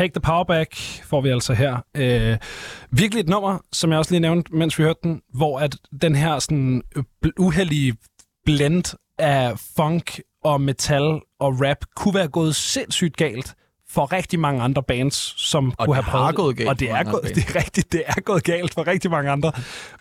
Take the Power Back får vi altså her. Øh, virkelig et nummer, som jeg også lige nævnte, mens vi hørte den, hvor at den her sådan uheldige blend af funk og metal og rap kunne være gået sindssygt galt for rigtig mange andre bands, som Og kunne have prøvet gået galt Og det er, gået, det er rigtigt, det er gået galt for rigtig mange andre.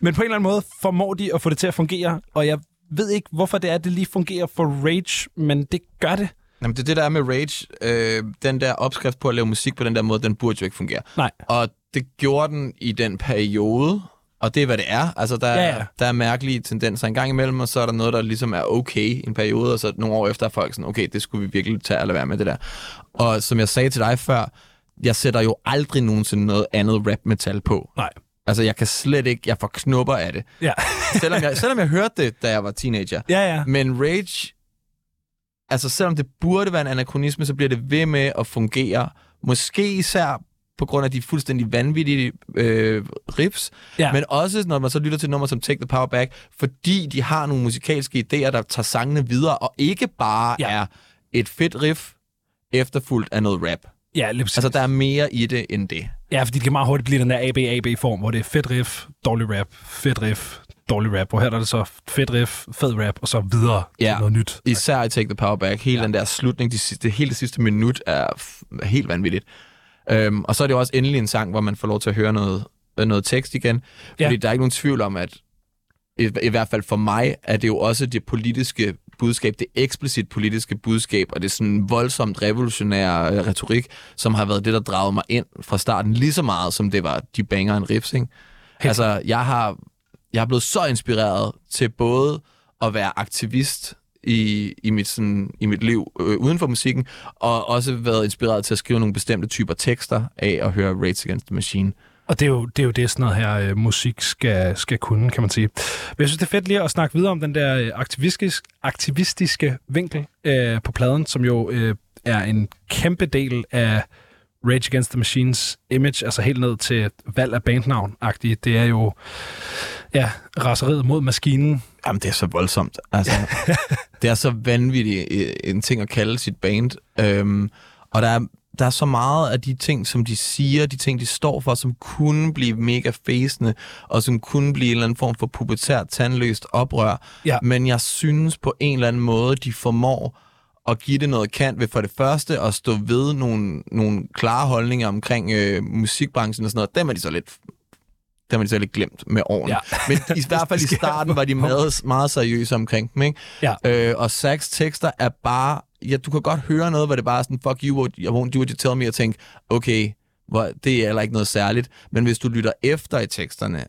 Men på en eller anden måde formår de at få det til at fungere, og jeg ved ikke, hvorfor det er, at det lige fungerer for Rage, men det gør det. Jamen, det er det, der er med Rage. Øh, den der opskrift på at lave musik på den der måde, den burde jo ikke fungere. Nej. Og det gjorde den i den periode, og det er, hvad det er. Altså, der, Ja, ja, der er mærkelige tendenser en gang imellem, og så er der noget, der ligesom er okay i en periode, og så nogle år efter er folk sådan, okay, det skulle vi virkelig tage eller være med det der. Og som jeg sagde til dig før, jeg sætter jo aldrig nogensinde noget andet rap-metal på. Nej. Altså, jeg kan slet ikke, jeg får knupper af det. Ja. Selvom jeg, selvom jeg hørte det, da jeg var teenager. ja, ja. Men Rage, altså selvom det burde være en anachronisme, så bliver det ved med at fungere. Måske især på grund af de fuldstændig vanvittige øh, riffs, Ja. men også når man så lytter til nummer som Take the Power Back, fordi de har nogle musikalske idéer, der tager sangene videre, og ikke bare Ja. ja. er et fedt riff efterfulgt af noget rap. Ja, lige præcis. Altså, der er mere i det end det. Ja, fordi det kan meget hurtigt blive den der AB-AB-form, hvor det er fedt riff, dårlig rap, fedt riff, dårlig rap. Hvor her er det så fedt riff, fed rap, og så videre Ja. til noget nyt. Især i Take the Power Back. Hele Ja. den der slutning, de sidste, hele det sidste minut er helt vanvittigt. Øhm, og så er det jo også endelig en sang, hvor man får lov til at høre noget, øh, noget tekst igen. Fordi Ja. ja. der er ikke nogen tvivl om, at i, i hvert fald for mig, er det jo også det politiske budskab, det eksplicit politiske budskab, og det er sådan voldsomt revolutionære øh, retorik, som har været det, der dragede mig ind fra starten, lige så meget som det var de banger en riffs, ikke? Altså, jeg har, jeg er blevet så inspireret til både at være aktivist i, i, mit, sådan, i mit liv øh, uden for musikken, og også været inspireret til at skrive nogle bestemte typer tekster af at høre Rage Against the Machine. Og det er jo det, er jo det sådan noget her øh, musik skal, skal kunne, kan man sige. Men jeg synes, det er fedt lige at snakke videre om den der øh, aktivistisk, aktivistiske vinkel øh, på pladen, som jo øh, er en kæmpe del af Rage Against the Machines image, altså helt ned til valg af bandnavn-agtigt. Det er jo ja, raseriet mod maskinen. Jamen, det er så voldsomt. Altså, det er så vanvittigt øh, en ting at kalde sit band. Øhm, og der er, der er så meget af de ting, som de siger, de ting, de står for, som kunne blive mega fæsende, og som kunne blive en eller anden form for pubertært, tandløst oprør. Ja. Men jeg synes på en eller anden måde, de formår at give det noget kant ved for det første at stå ved nogle, nogle klare holdninger omkring øh, musikbranchen og sådan noget. Dem er de så lidt dem er de så lidt glemt med årene. Ja. Men i hvert fald i starten var de meget, meget seriøse omkring dem, ikke? Ja. Øh, og Sachs tekster er bare... Ja, du kan godt høre noget, hvor det bare er sådan, fuck you, I won't do what you tell me, og tænke, okay, hvor, det er heller ikke noget særligt. Men hvis du lytter efter i teksterne,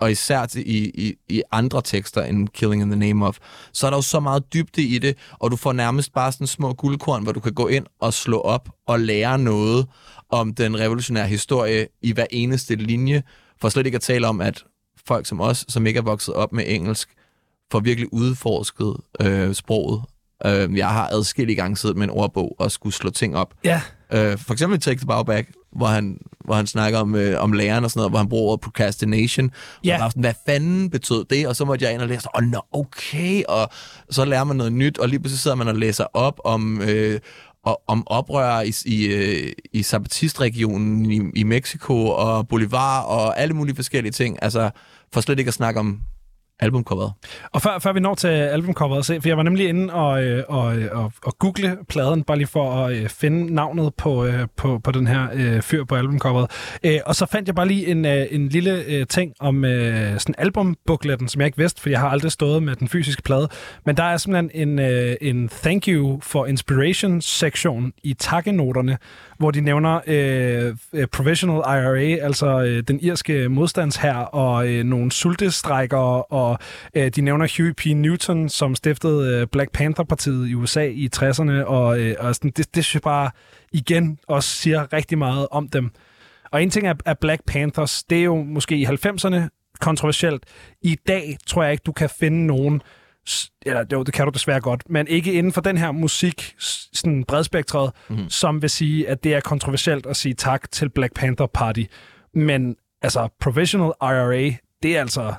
og især til, i, i, i andre tekster end Killing in the Name of, så er der jo så meget dybde i det, og du får nærmest bare sådan små guldkorn, hvor du kan gå ind og slå op og lære noget om den revolutionære historie i hver eneste linje, for slet ikke at tale om, at folk som os, som ikke er vokset op med engelsk, får virkelig udforsket øh, sproget. Øh, jeg har adskillige gange siddet med en ordbog og skulle slå ting op. Ja, Øh, for eksempel i Take the Power Back, hvor han, hvor han snakker om, øh, om læreren og sådan noget, hvor han bruger procrastination. Ja. Og sådan, hvad fanden betød det? Og så måtte jeg ind og læse, åh, oh, no, okay. Og så lærer man noget nyt, og lige pludselig sidder man og læser op om, øh, og, om oprør i, i, øh, i i Zapatistregionen i, i Mexico, og Bolivar, og alle mulige forskellige ting. Altså, for slet ikke at snakke om albumcoveret. Og før, før vi når til albumcoveret, se, for jeg var nemlig inde og, øh, og, øh, og, og google pladen, bare lige for at øh, finde navnet på, øh, på, på den her øh, fyr på albumcoveret. Øh, og så fandt jeg bare lige en, øh, en lille øh, ting om øh, sådan albumbukletten, som jeg ikke vidste, for jeg har aldrig stået med den fysiske plade. Men der er simpelthen en, øh, en thank you for inspiration sektion i takkenoterne, hvor de nævner øh, øh, Provisional IRA, altså øh, den irske modstandshær, og øh, nogle sultestrækker og og øh, de nævner Huey P. Newton, som stiftede øh, Black Panther-partiet i USA i 60'erne, og, øh, og sådan, det, det synes jeg bare igen også siger rigtig meget om dem. Og en ting er, er Black Panthers, det er jo måske i 90'erne kontroversielt. I dag tror jeg ikke, du kan finde nogen, eller jo, det kan du desværre godt, men ikke inden for den her musik, sådan bredspektret, mm-hmm. som vil sige, at det er kontroversielt at sige tak til Black Panther Party. Men altså, Professional IRA, det er altså,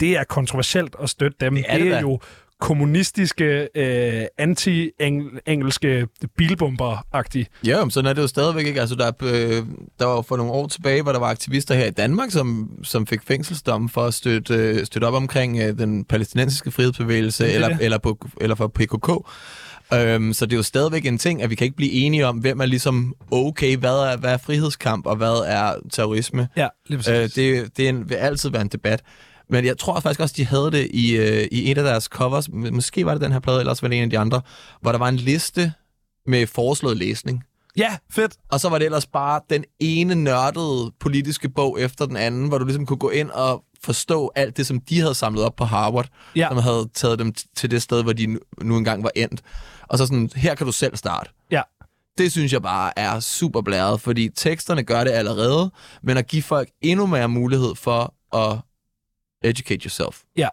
det er kontroversielt at støtte dem. Det er det det er da. jo kommunistiske, øh, anti-engelske bilbomber-agtige. Ja, men sådan er det jo stadigvæk ikke. Altså, der, er, øh, der var for nogle år tilbage, hvor der var aktivister her i Danmark, som, som fik fængselsdom for at støtte, øh, støtte op omkring øh, den palæstinensiske frihedsbevægelse Det er eller, det. eller, på, eller for PKK. Øhm, så det er jo stadigvæk en ting, at vi kan ikke blive enige om, hvem er ligesom okay, hvad er, hvad er frihedskamp, og hvad er terrorisme. Ja, lige præcis. Øh, det, det er en, vil altid være en debat. Men jeg tror faktisk også, de havde det i, øh, i et af deres covers. Måske var det den her plade, ellers var det en af de andre, hvor der var en liste med foreslået læsning. Ja, fedt. Og så var det ellers bare den ene nørdede politiske bog efter den anden, hvor du ligesom kunne gå ind og forstå alt det, som de havde samlet op på Harvard, Ja. som havde taget dem til det sted, hvor de nu- nu engang var endt. Og så sådan, her kan du selv starte. Ja. Det synes jeg bare er super blæret, fordi teksterne gør det allerede, men at give folk endnu mere mulighed for at educate yourself. Ja.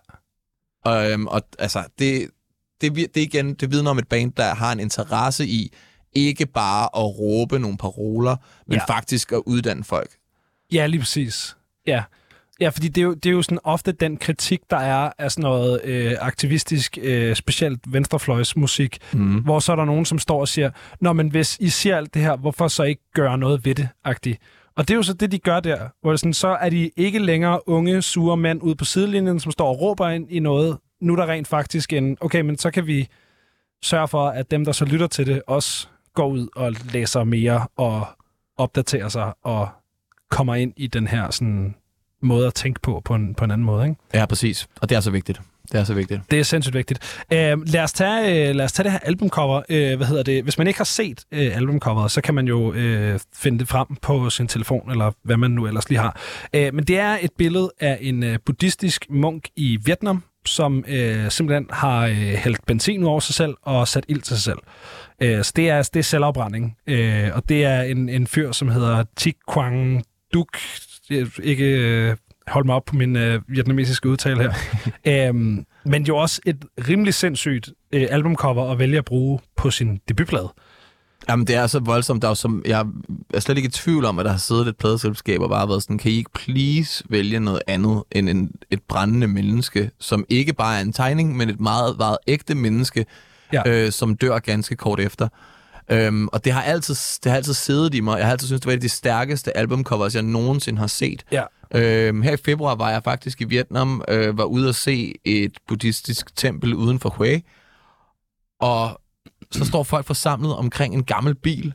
Og, øhm, og altså, det, det, det, igen, det vidner om et band, der har en interesse i ikke bare at råbe nogle paroler, men Ja. faktisk at uddanne folk. Ja, lige præcis. Ja. Ja, fordi det er, jo, det er jo sådan ofte den kritik, der er af sådan noget øh, aktivistisk, øh, specielt venstrefløjsmusik, mm. hvor så er der nogen, som står og siger, Nå, men hvis I siger alt det her, hvorfor så ikke gøre noget ved det, agtigt. Og det er jo så det, de gør der, hvor det sådan, så er de ikke længere unge, sure mænd ude på sidelinjen, som står og råber ind i noget. Nu er der rent faktisk en, okay, men så kan vi sørge for, at dem, der så lytter til det, også går ud og læser mere og opdaterer sig og kommer ind i den her sådan, måde at tænke på, på en, på en anden måde. Ikke? Ja, præcis. Og det er så vigtigt. Det er så vigtigt. Det er sindssygt vigtigt. Øh, lad, os tage, øh, lad os tage det her albumcover. Øh, hvad hedder det? Hvis man ikke har set øh, albumcoveret, så kan man jo øh, finde det frem på sin telefon, eller hvad man nu ellers lige har. Øh, men det er et billede af en øh, buddhistisk munk i Vietnam, som øh, simpelthen har øh, hældt benzin ud over sig selv og sat ild til sig selv. Øh, så det er, det er selvafbrænding. Øh, og det er en, en fyr, som hedder Thi Quang Duc. Øh, ikke øh, hold mig op på min øh, vietnamesiske udtale her. øhm, men jo også et rimelig sindssygt øh, albumcover at vælge at bruge på sin debutplade. Jamen, det er så voldsomt. Der er som, jeg er slet ikke i tvivl om, at der har siddet et pladeselskab og bare været sådan, kan I ikke please vælge noget andet end en, et brændende menneske, som ikke bare er en tegning, men et meget, meget ægte menneske, Ja. øh, som dør ganske kort efter. Øhm, og det har, altid, det har altid siddet i mig. Jeg har altid syntes, det var et af de stærkeste albumcovers, jeg nogensinde har set. Ja. Øhm, her i februar var jeg faktisk i Vietnam, øh, var ude at se et buddhistisk tempel uden for Hue, og så står folk forsamlet omkring en gammel bil,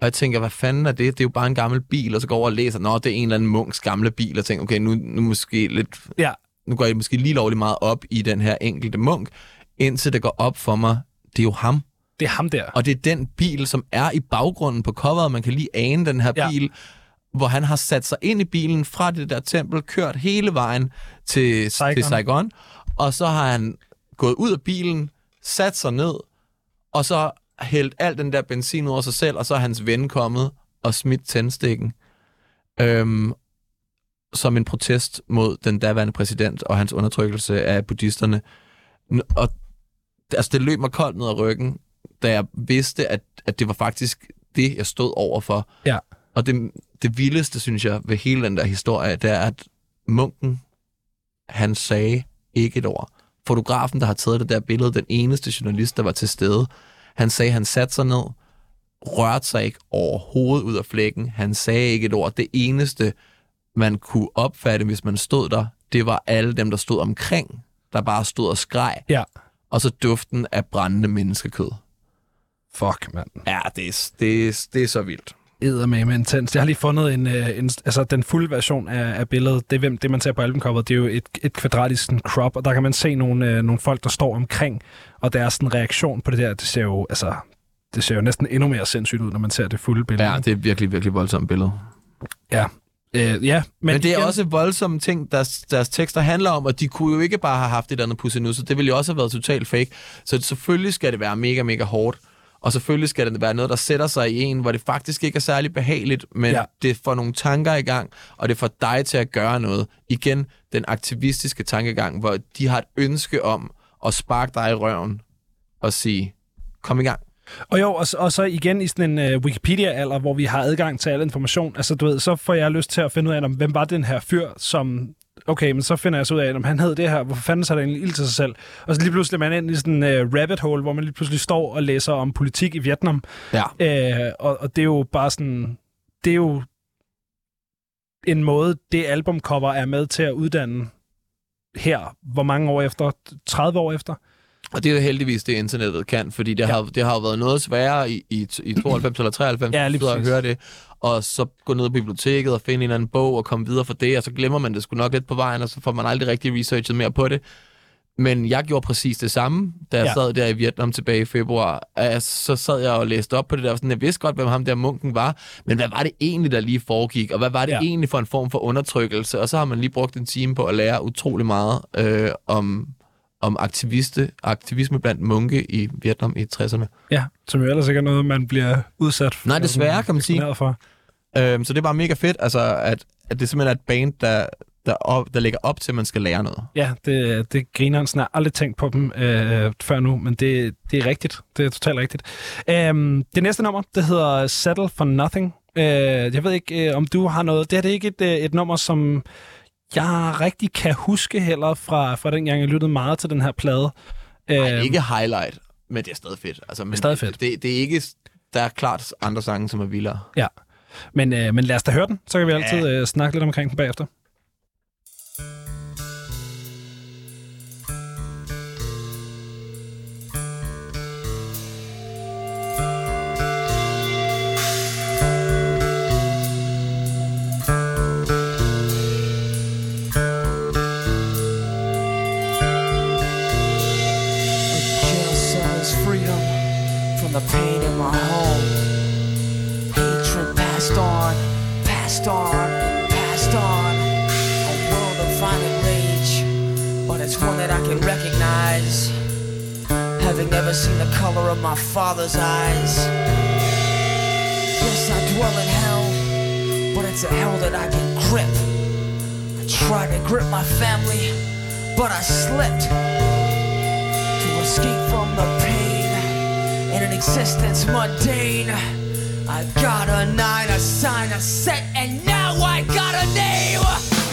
og jeg tænker, hvad fanden er det? Det er jo bare en gammel bil, og så går jeg over og læser, nå, det er en eller anden munks gamle bil, og tænker, okay, nu, nu, måske lidt, Ja. nu går jeg måske lige lovligt meget op i den her enkelte munk, indtil det går op for mig, det er jo ham. Det er ham der. Og det er den bil, som er i baggrunden på coveret. Man kan lige ane den her Ja. bil, hvor han har sat sig ind i bilen fra det der tempel, kørt hele vejen til Saigon. til Saigon og så har han gået ud af bilen, sat sig ned, og så hældt al den der benzin ud over sig selv, og så er hans ven kommet og smidt tændstikken. Øhm, som en protest mod den daværende præsident og hans undertrykkelse af buddhisterne. Og altså, det løb mig koldt ned ad ryggen, da jeg vidste, at, at det var faktisk det, jeg stod over for. Ja. Og det, det vildeste, synes jeg, ved hele den der historie, det er, at munken, han sagde ikke et ord. Fotografen, der har taget det der billede, den eneste journalist, der var til stede, han sagde, han satte sig ned, rørte sig ikke overhovedet ud af flækken. Han sagde ikke et ord. Det eneste, man kunne opfatte, hvis man stod der, det var alle dem, der stod omkring, der bare stod og skreg. Ja. Og så duften af brændende menneskekød. Fuck, mand. Ja, det er, det er, det er så vildt. Eddermame intens. Jeg har lige fundet en, øh, en, altså den fulde version af, af billedet. Det, hvem- det, man ser på albumcoveret, det er jo et, et kvadratisk sådan, crop, og der kan man se nogle, øh, nogle folk, der står omkring, og deres sådan, reaktion på det der, det ser jo, altså, det ser jo næsten endnu mere sindssygt ud, når man ser det fulde billede. Ja, det er virkelig, virkelig voldsomt billede. Ja. Øh, ja, men, Men det er igen- også voldsomme ting, deres, deres tekster handler om, og de kunne jo ikke bare have haft et eller andet pusse nu, så det ville jo også have været totalt fake. Så selvfølgelig skal det være mega, mega hårdt. Og selvfølgelig skal det være noget, der sætter sig i en, hvor det faktisk ikke er særlig behageligt, men Ja. det får nogle tanker i gang, og det får dig til at gøre noget. Igen, den aktivistiske tankegang, hvor de har et ønske om at sparke dig i røven og sige, kom i gang. Og jo, og, så- og så igen i sådan en uh, Wikipedia-alder, hvor vi har adgang til al information, altså du ved, så får jeg lyst til at finde ud af, om, hvem var den her fyr, som... Okay, men så finder jeg så ud af, om han havde det her, hvorfor fanden så der egentlig ild til sig selv? Og så lige pludselig er man ind i sådan en uh, rabbit hole, hvor man lige pludselig står og læser om politik i Vietnam. Ja. Uh, og, og det er jo bare sådan... Det er jo en måde, det albumcover er med til at uddanne her, hvor mange år efter? 30 år efter? Og det er jo heldigvis det, internettet kan, fordi det, Ja. har, det har jo været noget sværere i, i, i 92 eller 93, Ja, lige præcis. høre det, og så gå ned på biblioteket og finde en eller anden bog og komme videre fra det, og så glemmer man det sgu nok lidt på vejen, og så får man aldrig rigtig researchet mere på det. Men jeg gjorde præcis det samme, da jeg Ja. sad der i Vietnam tilbage i februar. At Så sad jeg og læste op på det der, og sådan, jeg vidste godt, hvem ham der munken var, men hvad var det egentlig, der lige foregik, og hvad var det ja. egentlig for en form for undertrykkelse? Og så har man lige brugt en time på at lære utrolig meget øh, om, om aktiviste, aktivisme blandt munke i Vietnam i 60'erne. Ja, som jo ellers ikke er noget, man bliver udsat for. Nej, desværre, kan man sige. For. Øhm, så det er bare mega fedt, altså, at, at det simpelthen er et band, der, der, op, der lægger op til, at man skal lære noget. Ja, det, det griner han. Jeg har aldrig tænkt på dem øh, før nu, men det, det er rigtigt. Det er totalt rigtigt. Øhm, det næste nummer, det hedder Settle for Nothing. Øh, jeg ved ikke, øh, om du har noget. Det her det er ikke et, øh, et nummer, som jeg rigtig kan huske heller fra, fra den gang, jeg lyttede meget til den her plade. Ej, Øhm, ikke highlight, men det er stadig fedt. Altså, men stadig fedt. Det, det er ikke... Der er klart andre sange, som er vildere. Ja, men, øh, men lad os da høre den, så kan vi altid øh, snakke lidt omkring den bagefter. Passed on, passed on. A world of violent rage, but it's one that I can recognize. Having never seen the color of my father's eyes. Yes, I dwell in hell, but it's a hell that I can grip. I tried to grip my family, but I slipped to escape from the pain in an existence mundane. I got a nine, a sign, a set, and now I got a name.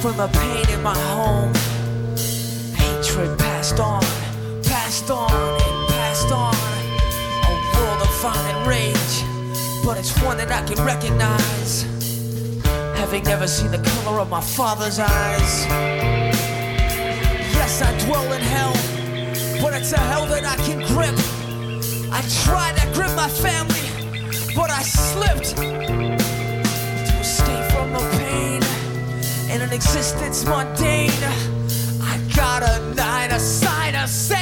From the pain in my home. Hatred passed on, passed on, and passed on. A world of violent rage, but it's one that I can recognize. Having never seen the color of my father's eyes. Yes, I dwell in hell, but it's a hell that I can grip. I tried to grip my family, but I slipped in an existence mundane. I got a nine, a sign, a set,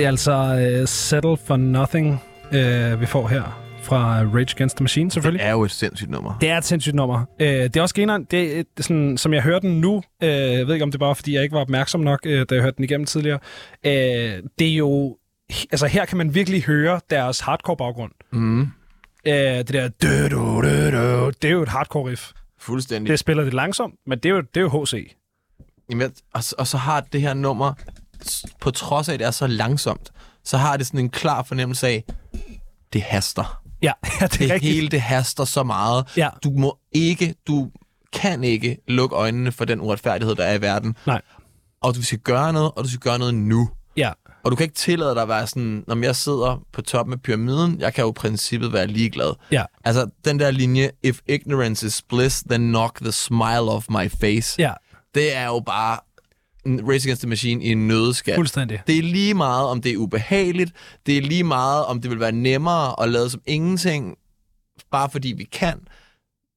Det er altså uh, Settle for Nothing, uh, vi får her fra Rage Against the Machine, selvfølgelig. Det er jo et sindssygt nummer. Det er et sindssygt nummer. Øh, det er også grineren, det er sådan, som jeg hører den nu, øh, jeg ved ikke om det bare fordi jeg ikke var opmærksom nok, øh, da jeg hørte den igennem tidligere, øh, det er jo, altså her kan man virkelig høre deres hardcore baggrund. Mm. Øh, det der, dø, dø, dø, dø, det er jo et hardcore riff. Fuldstændig. Det spiller lidt langsomt, men det er jo, det er jo HC. Jamen, og, og så har det her nummer, på trods af, at det er så langsomt, så har det sådan en klar fornemmelse af, det haster. Ja, ja det er Det rigtigt. hele, det haster så meget. Ja. Du må ikke, du kan ikke lukke øjnene for den uretfærdighed, der er i verden. Nej. Og du skal gøre noget, og du skal gøre noget nu. Ja, Og du kan ikke tillade dig at være sådan, når jeg sidder på toppen af pyramiden, jeg kan jo i princippet være ligeglad. ja, Altså, den der linje, if ignorance is bliss, then knock the smile off my face. ja, Det er jo bare Race Against the Machine i en nødskal. fuldstændig. Det er lige meget, om det er ubehageligt. Det er lige meget, om det vil være nemmere at lade som ingenting, bare fordi vi kan.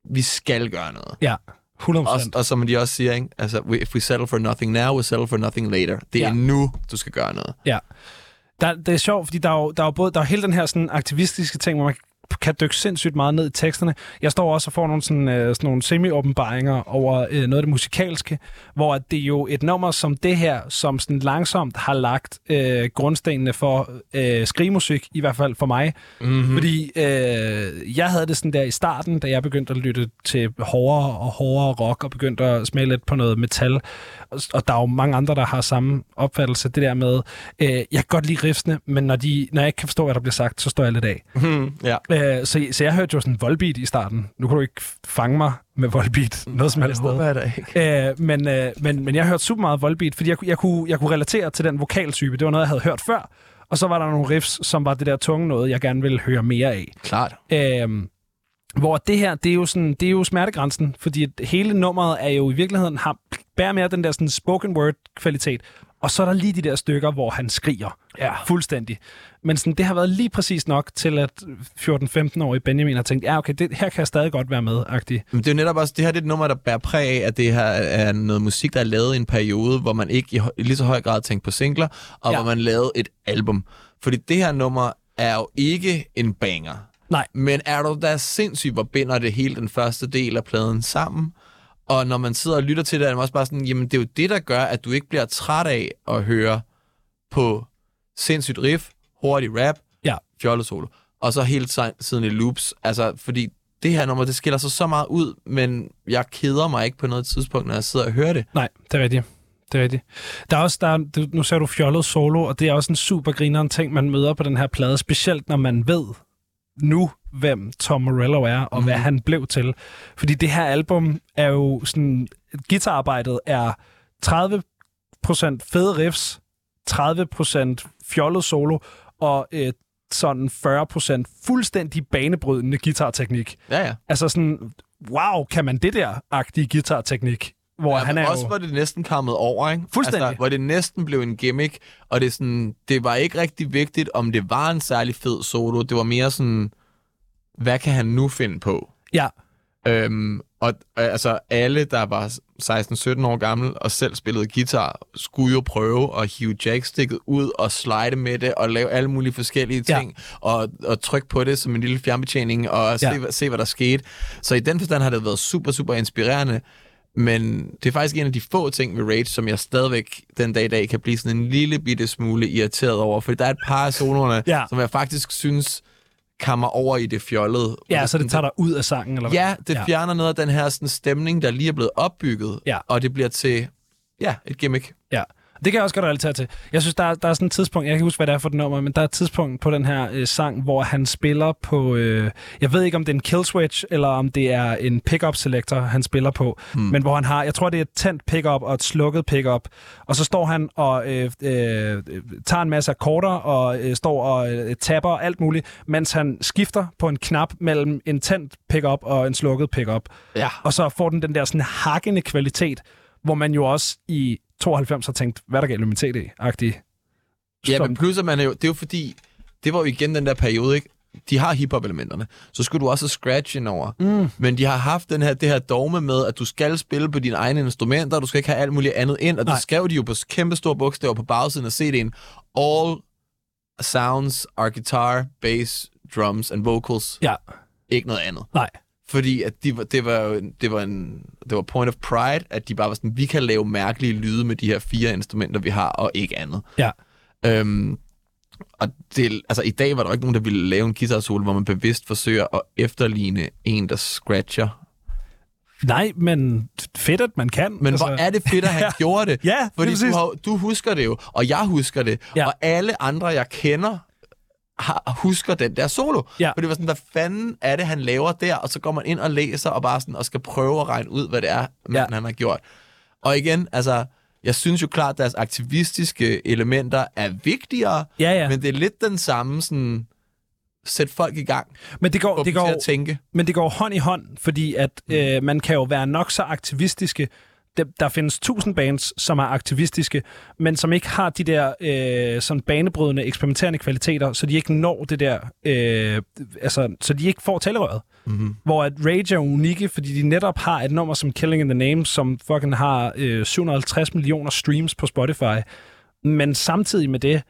Vi skal gøre noget. Ja, 100 Og, og som de også siger, ikke? Altså, if we settle for nothing now, we settle for nothing later. Det er Ja. nu, du skal gøre noget. Ja. Der, det er sjovt, fordi der er jo, der er jo både der er hele den her sådan, aktivistiske ting, hvor man kan dykke sindssygt meget ned i teksterne. Jeg står også og får nogle, sådan, øh, sådan nogle semi-åbenbaringer over øh, noget af det musikalske, hvor det er jo et nummer som det her, som sådan langsomt har lagt øh, grundstenene for øh, skrigemusik, i hvert fald for mig. Mm-hmm. Fordi øh, jeg havde det sådan der i starten, da jeg begyndte at lytte til hårdere og hårdere rock, og begyndte at smage lidt på noget metal. Og, der er jo mange andre, der har samme opfattelse. Det der med, øh, jeg kan godt lide riffene, men når, de, når jeg ikke kan forstå, hvad der bliver sagt, så står jeg lidt af. Hmm, ja. Øh, så, så jeg hørte jo sådan Volbeat i starten. Nu kan du ikke fange mig med Volbeat noget som helst Det håber jeg da ikke. Øh, men, øh, men, men jeg hørte super meget Volbeat, fordi jeg, kunne- jeg, kunne, jeg kunne relatere til den vokaltype. Det var noget, jeg havde hørt før. Og så var der nogle riffs, som var det der tunge noget, jeg gerne ville høre mere af. Klart. Øhm, hvor det her, det er jo, sådan, det er jo smertegrænsen, fordi at hele nummeret er jo i virkeligheden, har, bærer mere den der sådan spoken word kvalitet, og så er der lige de der stykker, hvor han skriger ja. fuldstændig. Men sådan, det har været lige præcis nok til, at 14-15-årige Benjamin har tænkt, ja okay, det, her kan jeg stadig godt være med, agtig. Men det er jo netop også, det her det er et nummer, der bærer præg af, at det her er noget musik, der er lavet i en periode, hvor man ikke i, lige så høj grad tænkte på singler, og ja. hvor man lavede et album. Fordi det her nummer er jo ikke en banger. Nej, Men er du da sindssygt, hvor binder det hele den første del af pladen sammen? Og når man sidder og lytter til det, er man også bare sådan, jamen det er jo det, der gør, at du ikke bliver træt af at høre på sindssygt riff, hurtig rap, ja, fjollet solo, og så hele ti- tiden i loops. Altså, fordi det her nummer, det skiller sig så meget ud, men jeg keder mig ikke på noget tidspunkt, når jeg sidder og hører det. nej, det er rigtigt. Det er rigtigt. Der er også, der er, du, nu ser du fjollet solo, og det er også en super grineren ting, man møder på den her plade, specielt når man ved nu, hvem Tom Morello er, og mm. hvad han blev til. Fordi det her album er jo sådan, guitararbejdet er 30% fede riffs, 30% fjollet solo, og øh, sådan 40% fuldstændig banebrydende guitarteknik. Ja, ja. Altså sådan, wow, kan man det der agtige guitarteknik? Hvor ja han er også jo... hvor det næsten kommet over, ikke? Fuldstændig. Altså, hvor det næsten blev en gimmick, og det, sådan, det var ikke rigtig vigtigt, om det var en særlig fed solo. Det var mere sådan, hvad kan han nu finde på? Ja, Øhm, og øh, altså alle, der var 16-17 år gammel og selv spillede guitar, skulle jo prøve at hive jacksticket ud og slide med det og lave alle mulige forskellige Ja. ting og, og trykke på det som en lille fjernbetjening og se, Ja. ja. se, hvad der skete. Så i den forstand har det været super, super inspirerende. Men det er faktisk en af de få ting ved Rage, som jeg stadigvæk den dag i dag kan blive sådan en lille bitte smule irriteret over. For der er et par af soloerne, Ja. som jeg faktisk synes kammer over i det fjollede. Ja, så det tager dig ud af sangen, eller hvad? Ja, det ja. fjerner noget af den her sådan, stemning, der lige er blevet opbygget, Ja. og det bliver til ja, et gimmick. Ja. Det kan jeg også godt relatere til. Jeg synes, der, er- der er sådan et tidspunkt, jeg kan huske, hvad det er for et nummer, men der er et tidspunkt på den her øh, sang, hvor han spiller på, øh, jeg ved ikke, om det er en kill switch, eller om det er en pickup selector, han spiller på, hmm. men hvor han har, jeg tror, det er et tændt pickup og et slukket pickup, og så står han og øh, øh, tager en masse akkorder, og øh, står og øh, tapper og alt muligt, mens han skifter på en knap mellem en tændt pickup og en slukket pickup. Ja. Og så får den den der sådan hakkende kvalitet, hvor man jo også i 92 har tænkt, hvad er der galt med min CD-agtig? Ja, men plus at man er jo, det er jo fordi, det var jo igen den der periode, ikke? De har hiphop-elementerne, så skulle du også scratch ind over. Mm. Men de har haft den her, det her dogme med, at du skal spille på dine egne instrumenter, og du skal ikke have alt muligt andet ind, og Nej. det skrev de jo på kæmpe store bogstaver på bagsiden af CD'en. All sounds are guitar, bass, drums and vocals. Ja, Ikke noget andet. nej. Fordi at de, det, var, det, var en, det var point of pride, at de bare var sådan, vi kan lave mærkelige lyde med de her fire instrumenter, vi har, og ikke andet. Ja. Øhm, og det, altså, i dag var der ikke nogen, der ville lave en guitar solo, hvor man bevidst forsøger at efterligne en, der scratcher. Nej, men fedt, at man kan. Men altså, hvor er det fedt, at han gjorde det. Ja, Fordi lige du, har, du husker det jo, og jeg husker det, Ja. og alle andre, jeg kender, har, husker den der solo. Ja. For det var sådan, hvad fanden er det, han laver der? Og så går man ind og læser, og bare sådan, og skal prøve at regne ud, hvad det er, Ja. han har gjort. Og igen, altså, jeg synes jo klart, at deres aktivistiske elementer er vigtigere, Ja, ja. men det er lidt den samme sådan, sæt folk i gang, Men det går, det går, at tænke. men det går hånd i hånd, fordi at øh, man kan jo være nok så aktivistiske. Der, der findes tusind bands, som er aktivistiske, men som ikke har de der øh, sådan banebrydende, eksperimenterende kvaliteter, så de ikke når det der, øh, altså, så de ikke får talerøret. Mm-hmm. Hvor at Rage er unikke, fordi de netop har et nummer som Killing in the Name, som fucking har øh, 750 millioner streams på Spotify. Men samtidig med det,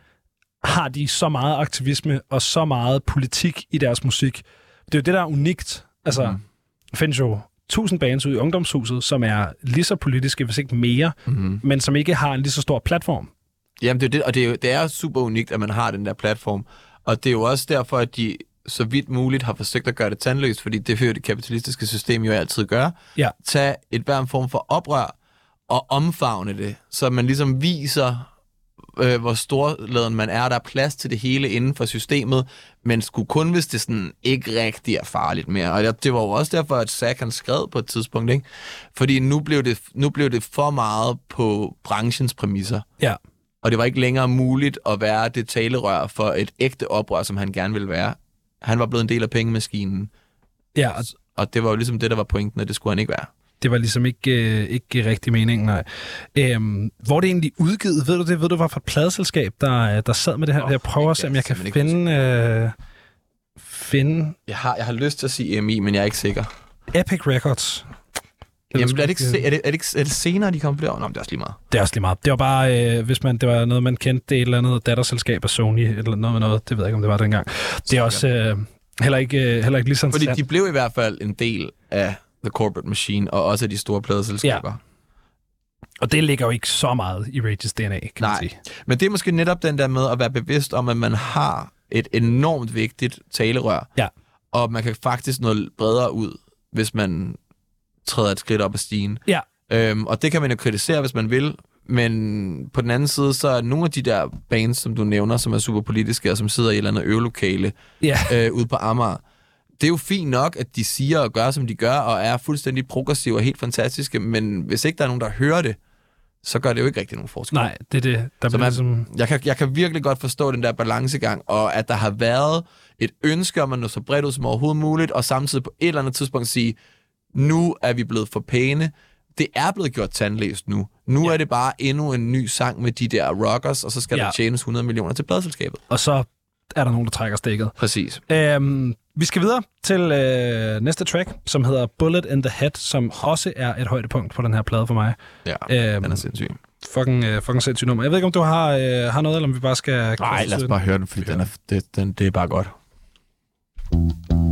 har de så meget aktivisme og så meget politik i deres musik. Det er jo det, der er unikt. Altså, mm. der findes jo tusind bands ude i ungdomshuset, som er lige så politiske, hvis ikke mere, mm. men som ikke har en lige så stor platform. Jamen, det er det, og det er, jo, det er super unikt, at man har den der platform. Og det er jo også derfor, at de så vidt muligt har forsøgt at gøre det tandløst, fordi det jo det kapitalistiske system jo altid gøre. Ja. Tag et hver form for oprør og omfavne det, så man ligesom viser, øh, hvor storladen man er. Der er plads til det hele inden for systemet, men skulle kun, hvis det sådan ikke rigtig er farligt mere. Og det, var jo også derfor, at Zack han skrev på et tidspunkt, ikke? Fordi nu blev, det, nu blev det for meget på branchens præmisser Ja. og det var ikke længere muligt at være det talerør for et ægte oprør, som han gerne ville være. Han var blevet en del af pengemaskinen, Ja, og og det var jo ligesom det, der var pointen, at det skulle han ikke være. Det var ligesom ikke, øh, ikke rigtig meningen, nej. Øhm, hvor er det egentlig udgivet? Ved du det? Ved du, hvad for et pladeselskab, der, der sad med det her? Åh, jeg prøver at se, om jeg kan finde, øh, finde Jeg har, jeg har lyst til at sige EMI, men jeg er ikke sikker. Epic Records. Jamen, er det, ikke, se- er, det, er, det ikke, er det senere, de kom på det? Nå, men det er også lige meget. Det er også lige meget. Det var bare, øh, hvis man, det var noget, man kendte, det er et eller andet datterselskab af Sony, eller noget med noget. Det ved jeg ikke, om det var dengang. Det er også øh, heller, ikke, øh, heller ikke lige så Fordi interessant. de blev i hvert fald en del af The Corporate Machine, og også af de store pladeselskaber. Ja. Og det ligger jo ikke så meget i Rages DNA, kan man Nej, sige. men det er måske netop den der med at være bevidst om, at man har et enormt vigtigt talerør, Ja. og man kan faktisk nå bredere ud, hvis man træder et skridt op ad stigen. Ja. Øhm, og det kan man jo kritisere, hvis man vil, men på den anden side, så er nogle af de der bands, som du nævner, som er super politiske, og som sidder i et eller andet øvelokale Ja, øh, ude på Amager, det er jo fint nok, at de siger og gør, som de gør, og er fuldstændig progressive og helt fantastiske, men hvis ikke der er nogen, der hører det, så gør det jo ikke rigtig nogen forskel. nej, det er det. Der Så man, ligesom... jeg, kan, jeg kan virkelig godt forstå den der balancegang, og at der har været et ønske om at nå så bredt ud som overhovedet muligt, og samtidig på et eller andet tidspunkt sige, nu er vi blevet for pæne. Det er blevet gjort tandlæst nu. Nu ja. er det bare endnu en ny sang med de der rockers, og så skal. Ja. der tjenes 100 millioner til pladselskabet. Og så er der nogen, der trækker stikket. Præcis. Øhm, vi skal videre til øh, næste track, som hedder Bullet in the Head, som også er et højdepunkt på den her plade for mig. Ja, Øhm, den er sindssyg. Fucking, øh, fucking sindssygt nummer. Jeg ved ikke, om du har, øh, har noget, eller om vi bare skal... Nej, lad os bare høre den, fordi den er, det, den, det er bare godt. This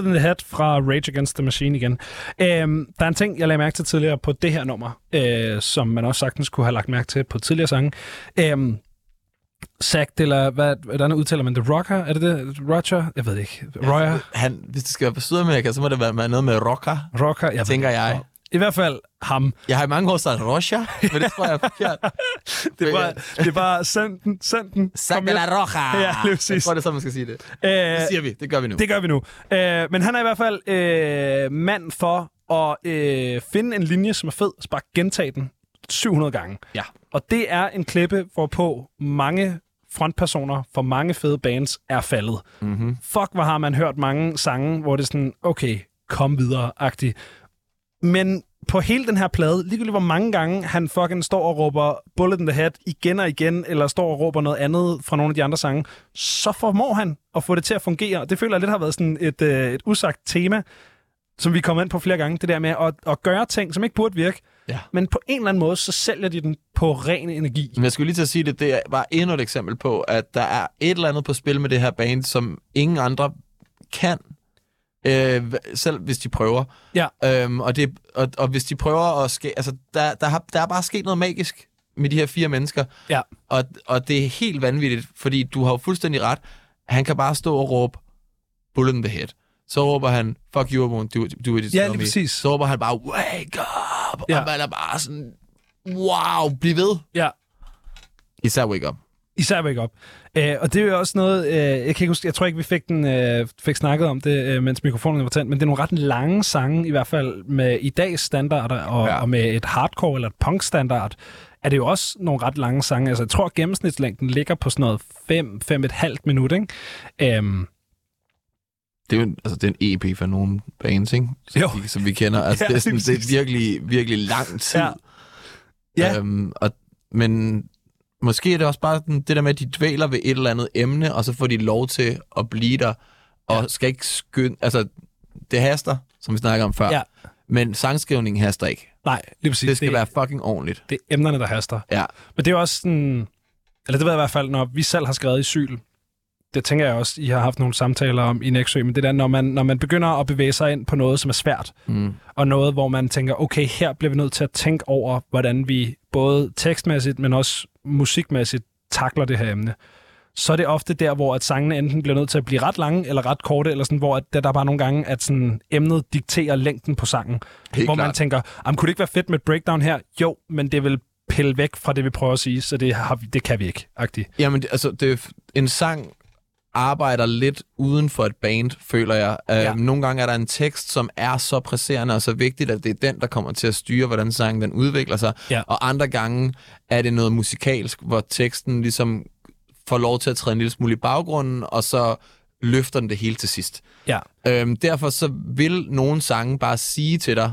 Bullet in the Head fra Rage Against the Machine igen. Øhm, der er en ting, jeg lagde mærke til tidligere på det her nummer, øh, som man også sagtens kunne have lagt mærke til på tidligere sange. Øhm, Zack, eller hvad, hvordan udtaler man det? Rocker? Er det det? Roger? Jeg ved ikke. Royer? Han, hvis det skal være på Sydamerika, så må det være noget med rocker, Rocker? Jeg tænker jeg. I hvert fald ham. Jeg har i mange år sagt Rocha, men det tror jeg er forkert. Det var, det var send den, send den. Hjem. la Roja. Ja, lige Jeg præcis. tror, det er sådan, man skal sige det. Øh, Det siger vi. Det gør vi nu. Det gør vi nu. Øh, men han er i hvert fald øh, mand for at øh, finde en linje, som er fed, og bare gentage den 700 gange. Ja. Og det er en klippe, hvorpå mange frontpersoner for mange fede bands er faldet. Mm-hmm. Fuck, hvor har man hørt mange sange, hvor det er sådan, okay, kom videre-agtigt. Men på hele den her plade, ligegyldigt hvor mange gange han fucking står og råber Bullet in the Head igen og igen, eller står og råber noget andet fra nogle af de andre sange, så formår han at få det til at fungere. Det føler jeg lidt har været sådan et, øh, et usagt tema, som vi kommer ind på flere gange. Det der med at, at gøre ting, som ikke burde virke, Ja. men på en eller anden måde, så sælger de den på ren energi. Men jeg skulle lige til at sige det, det bare endnu et eksempel på, at der er et eller andet på spil med det her band, som ingen andre kan, øh, selv hvis de prøver. Ja. Øhm, og, det, og, og hvis de prøver at ske, altså der, der, har, der er bare sket noget magisk med de her fire mennesker, Ja. og, og det er helt vanvittigt, fordi du har jo fuldstændig ret. Han kan bare stå og råbe, bullet in the head. Så råber han, fuck you, I won't do do it Ja, lige præcis. Så råber han bare, wake up! Ja. Og man er bare sådan, wow, bliv ved. Ja. Især wake up. Især Wake Up. Øh, og det er jo også noget, øh, jeg kan ikke huske, jeg tror ikke, vi fik, den, øh, fik snakket om det, øh, mens mikrofonen var tændt, men det er nogle ret lange sange, i hvert fald med i dags standarder, og, ja. Og med et hardcore eller et punk standard, er det jo også nogle ret lange sange. Altså, jeg tror, gennemsnitslængden ligger på sådan noget 5 5 et halvt minut, ikke? Øhm, Det er jo en, altså, det er en EP for nogle bands, ikke? Som, Jo. vi, som vi kender. Altså, Ja, det, er sådan, det er virkelig, virkelig lang tid. Ja. Ja. Øhm, og, men måske er det også bare den, det der med, at de dvæler ved et eller andet emne, og så får de lov til at blive der, og ja. skal ikke skynde... Altså, det haster, som vi snakker om før. Ja. Men sangskrivningen haster ikke. nej, lige præcis. Det skal det, være fucking ordentligt. det er emnerne, der haster. Ja. Men det er jo også sådan... Eller det ved jeg i hvert fald, når vi selv har skrevet i Syl, det tænker jeg også, I har haft nogle samtaler om i Nexø, men det der, når man, når man begynder at bevæge sig ind på noget, som er svært, Mm. og noget, hvor man tænker, okay, her bliver vi nødt til at tænke over, hvordan vi både tekstmæssigt, men også musikmæssigt takler det her emne, så er det ofte der, hvor at sangene enten bliver nødt til at blive ret lange eller ret korte, eller sådan, hvor at der, der er bare nogle gange, at sådan, emnet dikterer længden på sangen. Helt hvor man klart. tænker, "Jamen, kunne det ikke være fedt med et breakdown her? Jo, men det vil pille væk fra det, vi prøver at sige, så det, har vi, det kan vi ikke. Agtigt. Jamen, altså, det, er en sang arbejder lidt uden for et band, føler jeg. Ja. Ja. Nogle gange er der en tekst, som er så presserende og så vigtigt, at det er den, der kommer til at styre, hvordan sangen den udvikler sig. Ja. Og andre gange er det noget musikalsk, hvor teksten ligesom får lov til at træde en lille smule i baggrunden, og så løfter den det hele til sidst. Ja. Øhm, derfor så vil nogle sange bare sige til dig,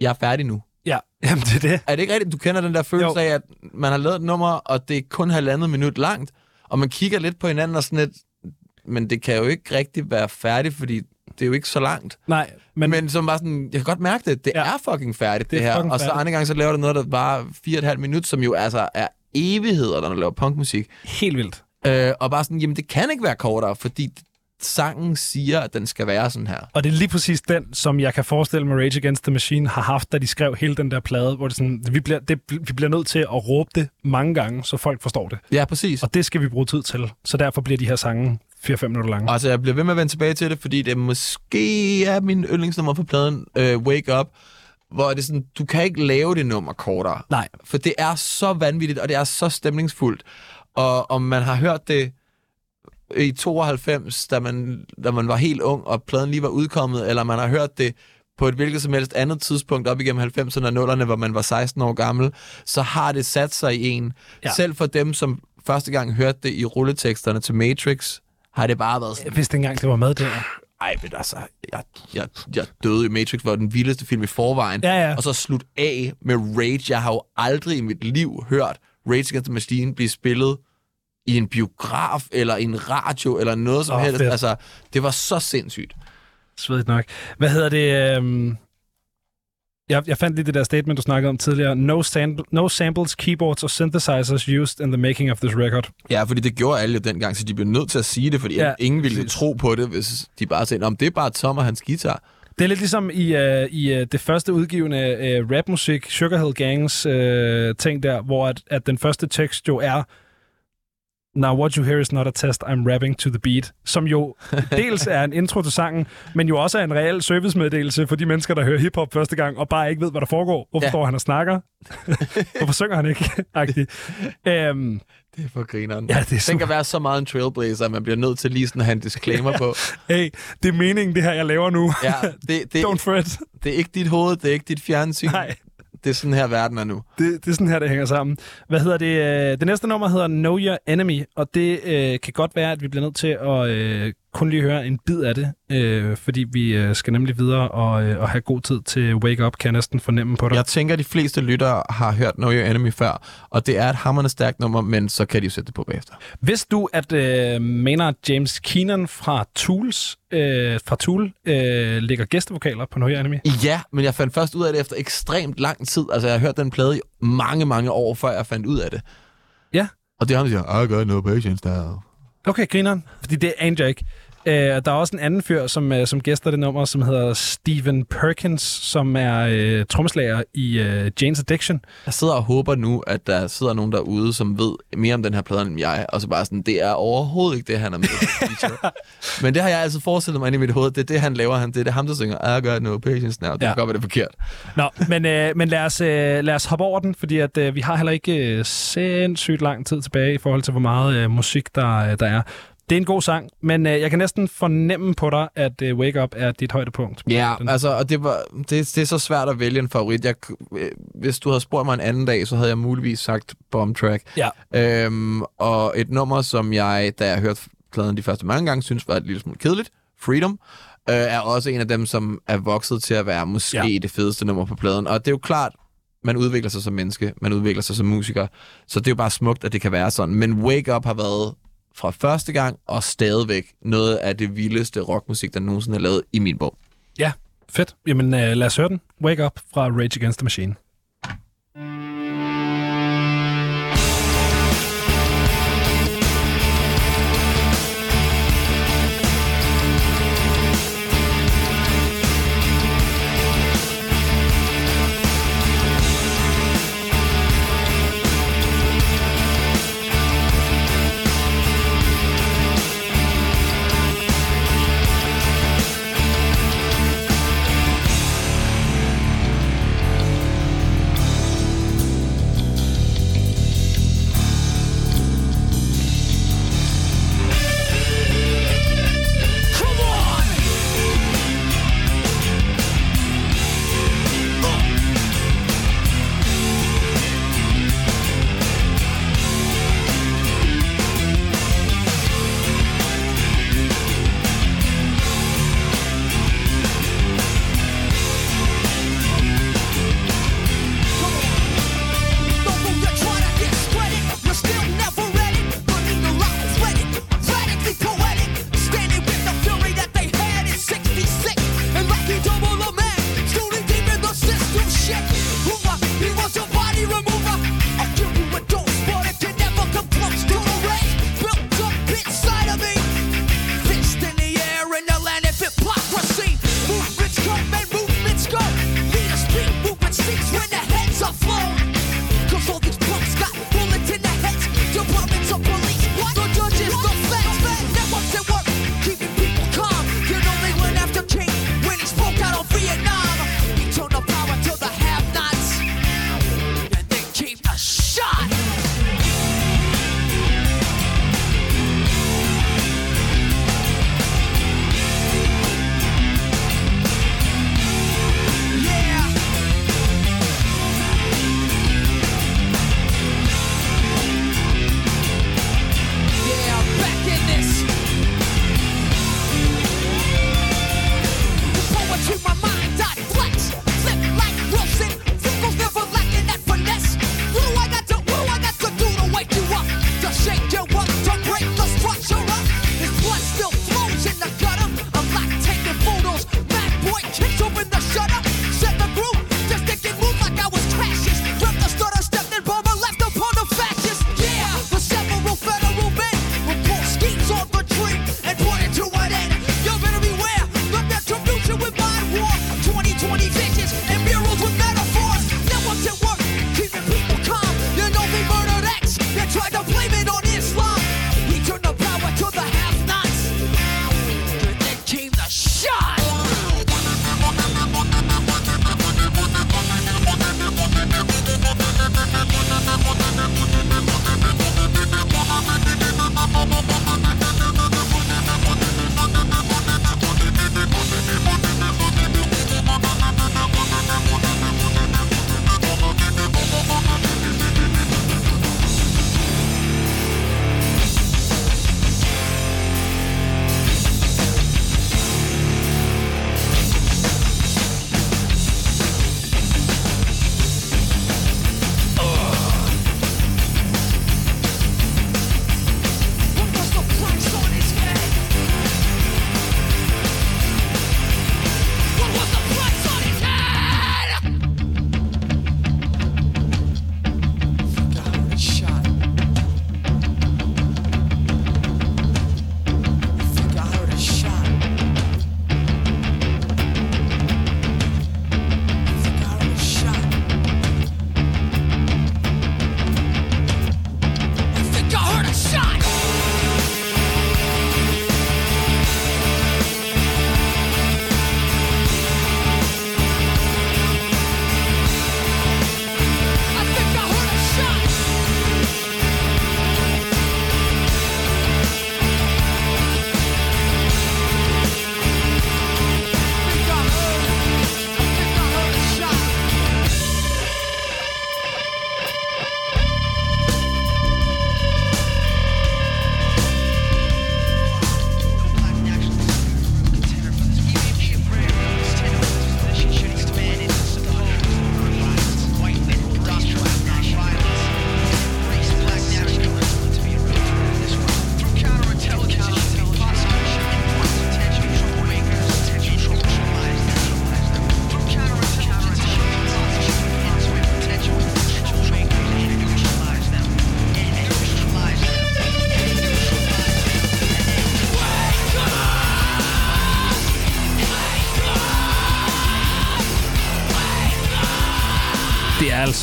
jeg er færdig nu. Ja, jamen det er det. Er det ikke rigtigt, du kender den der følelse Jo. af, at man har lavet et nummer, og det er kun halvandet minut langt, og man kigger lidt på hinanden og sådan lidt, men det kan jo ikke rigtig være færdigt, fordi det er jo ikke så langt. Nej, Men, men, som bare sådan, jeg kan godt mærke det, det Ja. er fucking færdigt, Det det, er her. fucking Og så andre gange, så laver det noget, der bare fire og et halvt minut, som jo altså er evigheder, når du laver punkmusik. helt vildt. Øh, og bare sådan, jamen det kan ikke være kortere, fordi sangen siger, at den skal være sådan her. Og det er lige præcis den, som jeg kan forestille mig Rage Against the Machine har haft, da de skrev hele den der plade, hvor det sådan, vi, bliver, det, vi bliver nødt til at råbe det mange gange, så folk forstår det. Ja, præcis. Og det skal vi bruge tid til. Så derfor bliver de her sange 4-5 minutter lange. Altså, jeg bliver ved med at vende tilbage til det, fordi det måske er min yndlingsnummer på pladen, uh, Wake Up, hvor det er sådan, du kan ikke lave det nummer kortere. Nej. For det er så vanvittigt, og det er så stemningsfuldt. Og om man har hørt det i 92, da man, da man var helt ung, og pladen lige var udkommet, eller man har hørt det på et hvilket som helst andet tidspunkt op igennem 90'erne og 0'erne, hvor man var 16 år gammel, så har det sat sig i en. Ja. Selv for dem, som første gang hørte det i rulleteksterne til Matrix, har det bare været sådan, Jeg vidste ikke engang, det var med der. ej, men altså, jeg, jeg, jeg døde i Matrix, var den vildeste film i forvejen. Ja, ja. Og så slut af med Rage. Jeg har jo aldrig i mit liv hørt Rage Against the Machine blive spillet i en biograf, eller i en radio, eller noget som oh, helst. fedt. Altså, det var så sindssygt. Svedigt nok. Hvad hedder det? Øhm... Jeg, jeg fandt lige det der statement, du snakkede om tidligere. No, sample, no samples, keyboards or synthesizers used in the making of this record. Ja, fordi det gjorde alle jo dengang, så de blev nødt til at sige det, fordi Ja, ingen ville præcis. tro på det, hvis de bare sagde, om det er bare Tom og hans guitar. Det er lidt ligesom i, uh, i uh, det første udgivende uh, rapmusik, Sugar Hill Gangs uh, ting der, hvor at, at den første tekst jo er Now what you hear is not a test, I'm rapping to the beat. Som jo dels er en intro til sangen, men jo også er en reel servicemeddelelse for de mennesker, der hører hiphop første gang, og bare ikke ved, hvad der foregår. Hvorfor ja. Står han og snakker? Hvorfor synger han ikke? Um, Det er for grineren. ja, det er Den super. kan være så meget en trailblazer, at man bliver nødt til lige sådan at have en disclaimer på. Hey, det er meningen, det her, jeg laver nu. Ja, det, det, Don't fret. det er ikke dit hoved, det er ikke dit fjernsyn. Nej. Det er sådan her, verden er nu. Det, det er sådan her, det hænger sammen. Hvad hedder det? Øh, det næste nummer hedder Know Your Enemy, og det øh, kan godt være, at vi bliver nødt til at øh, kun lige høre en bid af det, øh, fordi vi øh, skal nemlig videre og, øh, og have god tid til Wake Up, kan jeg næsten fornemme på dig. Jeg tænker, at de fleste lyttere har hørt Know Your Enemy før, og det er et hammerende stærkt nummer, men så kan de jo sætte det på bagefter. Vidste du, at øh, Maynard James Keenan fra Tools, øh, fra Tool øh, lægger gæstevokaler på Know Your Enemy? Ja, men jeg fandt først ud af det efter ekstremt lang tid. Altså, jeg har hørt den plade i mange, mange år, før jeg fandt ud af det. Ja. Og det er ham, der siger, I got no patience der. Okay, grineren. Fordi det anede jeg ikke. Øh, der er også en anden fyr, som, øh, som gæster det nummer, som hedder Steven Perkins, som er øh, trommeslager i øh, Jane's Addiction. Jeg sidder og håber nu, at der sidder nogen derude, som ved mere om den her plade end jeg, og så bare sådan, det er overhovedet ikke det, han er med. Men det har jeg altid forestillet mig inde i mit hoved. Det er det, han laver. Han, det er det ham, der synger, I got no patience now. Det Ja. kan godt være, det er forkert. Nå, men, øh, men lad, os, øh, lad os hoppe over den, fordi at, øh, vi har heller ikke øh, sindssygt lang tid tilbage i forhold til, hvor meget øh, musik der, øh, der er. Det er en god sang, men øh, jeg kan næsten fornemme på dig, at øh, Wake Up er dit højdepunkt. Ja, Den- altså, og det, var, det, det er så svært at vælge en favorit. Jeg, øh, hvis du havde spurgt mig en anden dag, så havde jeg muligvis sagt Bomb Track. Ja. Øhm, og et nummer, som jeg, da jeg hørte pladen de første mange gange, synes var et lille smule kedeligt, Freedom, øh, er også en af dem, som er vokset til at være måske Ja. det fedeste nummer på pladen. Og det er jo klart, man udvikler sig som menneske, man udvikler sig som musiker, så det er jo bare smukt, at det kan være sådan. Men Wake Up har været fra første gang og stadigvæk noget af det vildeste rockmusik, der nogensinde er lavet i min bog. Ja, fedt. Jamen øh, lad os høre den. Wake Up fra Rage Against the Machine.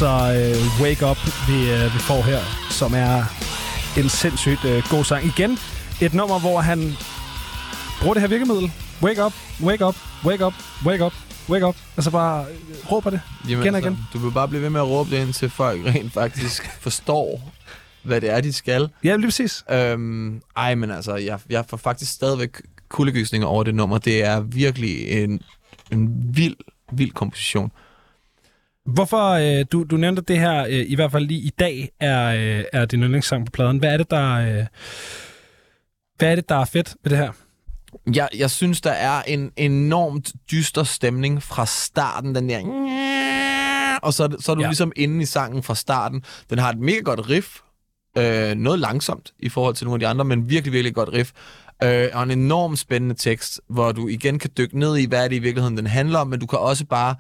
Altså øh, Wake Up, vi, øh, vi får her, som er en sindssygt øh, god sang. Igen et nummer, hvor han bruger det her virkemiddel. Wake up, wake up, wake up, wake up, wake up. Altså bare øh, råber det igen og igen. Du vil bare blive ved med at råbe det ind, til folk rent faktisk forstår, hvad det er, de skal. Ja, lige præcis. Øhm, ej, men altså, jeg, jeg får faktisk stadigvæk kuldegysninger over det nummer. Det er virkelig en, en vild, vild komposition. Hvorfor, øh, du, du nævnte det her, øh, i hvert fald lige i dag, er, øh, er din yndlingssang på pladen. Hvad er det, der, øh, hvad er det, der er fedt ved det her? Jeg, jeg synes, der er en enormt dyster stemning fra starten, den der... Og så, så er du Ja. ligesom inde i sangen fra starten. Den har et mega godt riff. Øh, noget langsomt i forhold til nogle af de andre, men virkelig, virkelig godt riff. Øh, og en enormt spændende tekst, hvor du igen kan dykke ned i, hvad det i virkeligheden, den handler om, men du kan også bare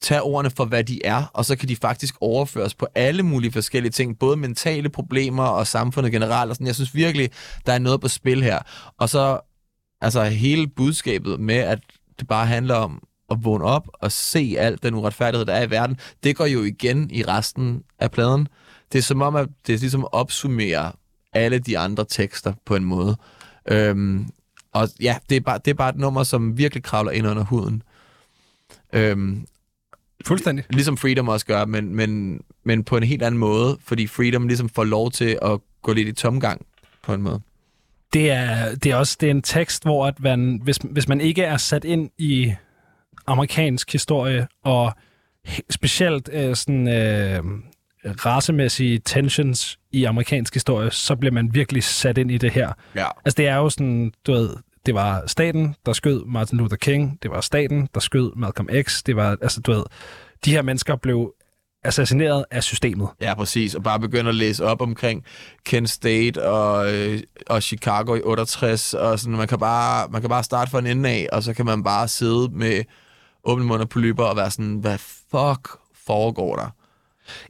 tage ordene for, hvad de er, og så kan de faktisk overføres på alle mulige forskellige ting, både mentale problemer og samfundet generelt. Og sådan. Jeg synes virkelig, der er noget på spil her. Og så altså hele budskabet med, at det bare handler om at vågne op og se alt den uretfærdighed, der er i verden, det går jo igen i resten af pladen. Det er som om, at det ligesom opsummerer alle de andre tekster på en måde. Øhm, og ja, det er, bare, det er bare et nummer, som virkelig kravler ind under huden. Øhm, Fuldstændig. ligesom Freedom også gør, men, men, men på en helt anden måde, fordi Freedom ligesom får lov til at gå lidt i tomgang på en måde. Det er, det er også det er en tekst, hvor at man, hvis, hvis man ikke er sat ind i amerikansk historie, og specielt øh, sådan, øh, racemæssige tensions i amerikansk historie, så bliver man virkelig sat ind i det her. Ja. Altså det er jo sådan, du ved, det var staten, der skød Martin Luther King, det var staten, der skød Malcolm X, det var, altså du ved, de her mennesker blev assassineret af systemet. Ja, præcis. Og bare begynde at læse op omkring Kent State og, øh, og Chicago i 68. Og sådan, man, kan bare, man kan bare starte fra en ende af, og så kan man bare sidde med åbne mund og polyper og være sådan, hvad fuck foregår der?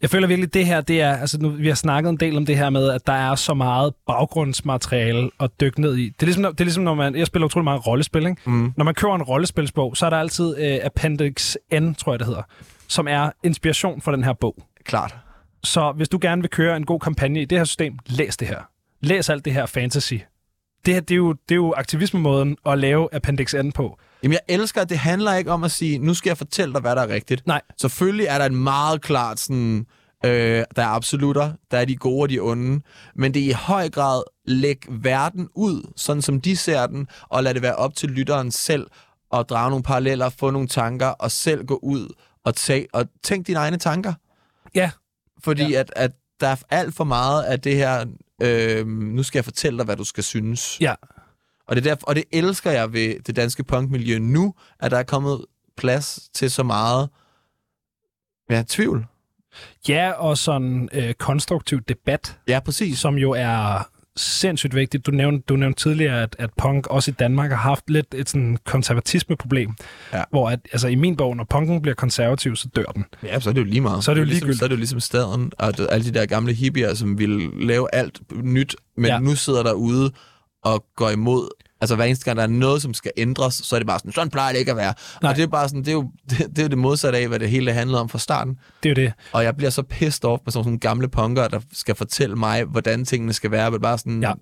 Jeg føler virkelig, det her, det er, altså nu, vi har snakket en del om det her med, at der er så meget baggrundsmateriale at dykke ned i. Det er ligesom, det er ligesom når man, jeg spiller utrolig meget rollespil, ikke? Mm. Når man køber en rollespilsbog, så er der altid øh, Appendix N, tror jeg det hedder, som er inspiration for den her bog. Klart. Så hvis du gerne vil køre en god kampagne i det her system, læs det her. Læs alt det her fantasy. Det her, det er jo, det er jo aktivismemåden at lave Appendix N på. Jamen, jeg elsker, at det handler ikke om at sige, nu skal jeg fortælle dig, hvad der er rigtigt. Nej. Selvfølgelig er der en meget klart sådan, øh, der er absolutter, der er de gode og de onde, men det er i høj grad læg verden ud, sådan som de ser den, og lad det være op til lytteren selv at drage nogle paralleller, få nogle tanker, og selv gå ud og, tage, og tænk dine egne tanker. Ja, Fordi Ja. ja. at, at der er alt for meget af det her, øh, nu skal jeg fortælle dig, hvad du skal synes. ja. Og det, er derfor, og det elsker jeg ved det danske punkmiljø nu, at der er kommet plads til så meget ja, tvivl. Ja, og sådan øh, konstruktiv debat, Ja, præcis. som jo er sindssygt vigtigt. Du nævnte, du nævnte tidligere, at, at punk også i Danmark har haft lidt et sådan konservatismeproblem. Ja. Hvor at, altså i min bog, når punken bliver konservativ, så dør den. Ja, så er det jo lige meget. Så er det jo ligesom, ligegyldigt. Så er det jo ligesom staden, og alle de der gamle hippier, som ville lave alt nyt, men ja. nu sidder derude og går imod. Altså hver eneste gang, der er noget, som skal ændres, så er det bare sådan, sådan plejer det ikke at være. Nej. Og det er bare sådan, det er, jo, det, det er jo det modsatte af, hvad det hele handlede om fra starten. Det er jo det. Og jeg bliver så pissed off med sådan nogle gamle punker, der skal fortælle mig, hvordan tingene skal være. Men bare sådan, Ja.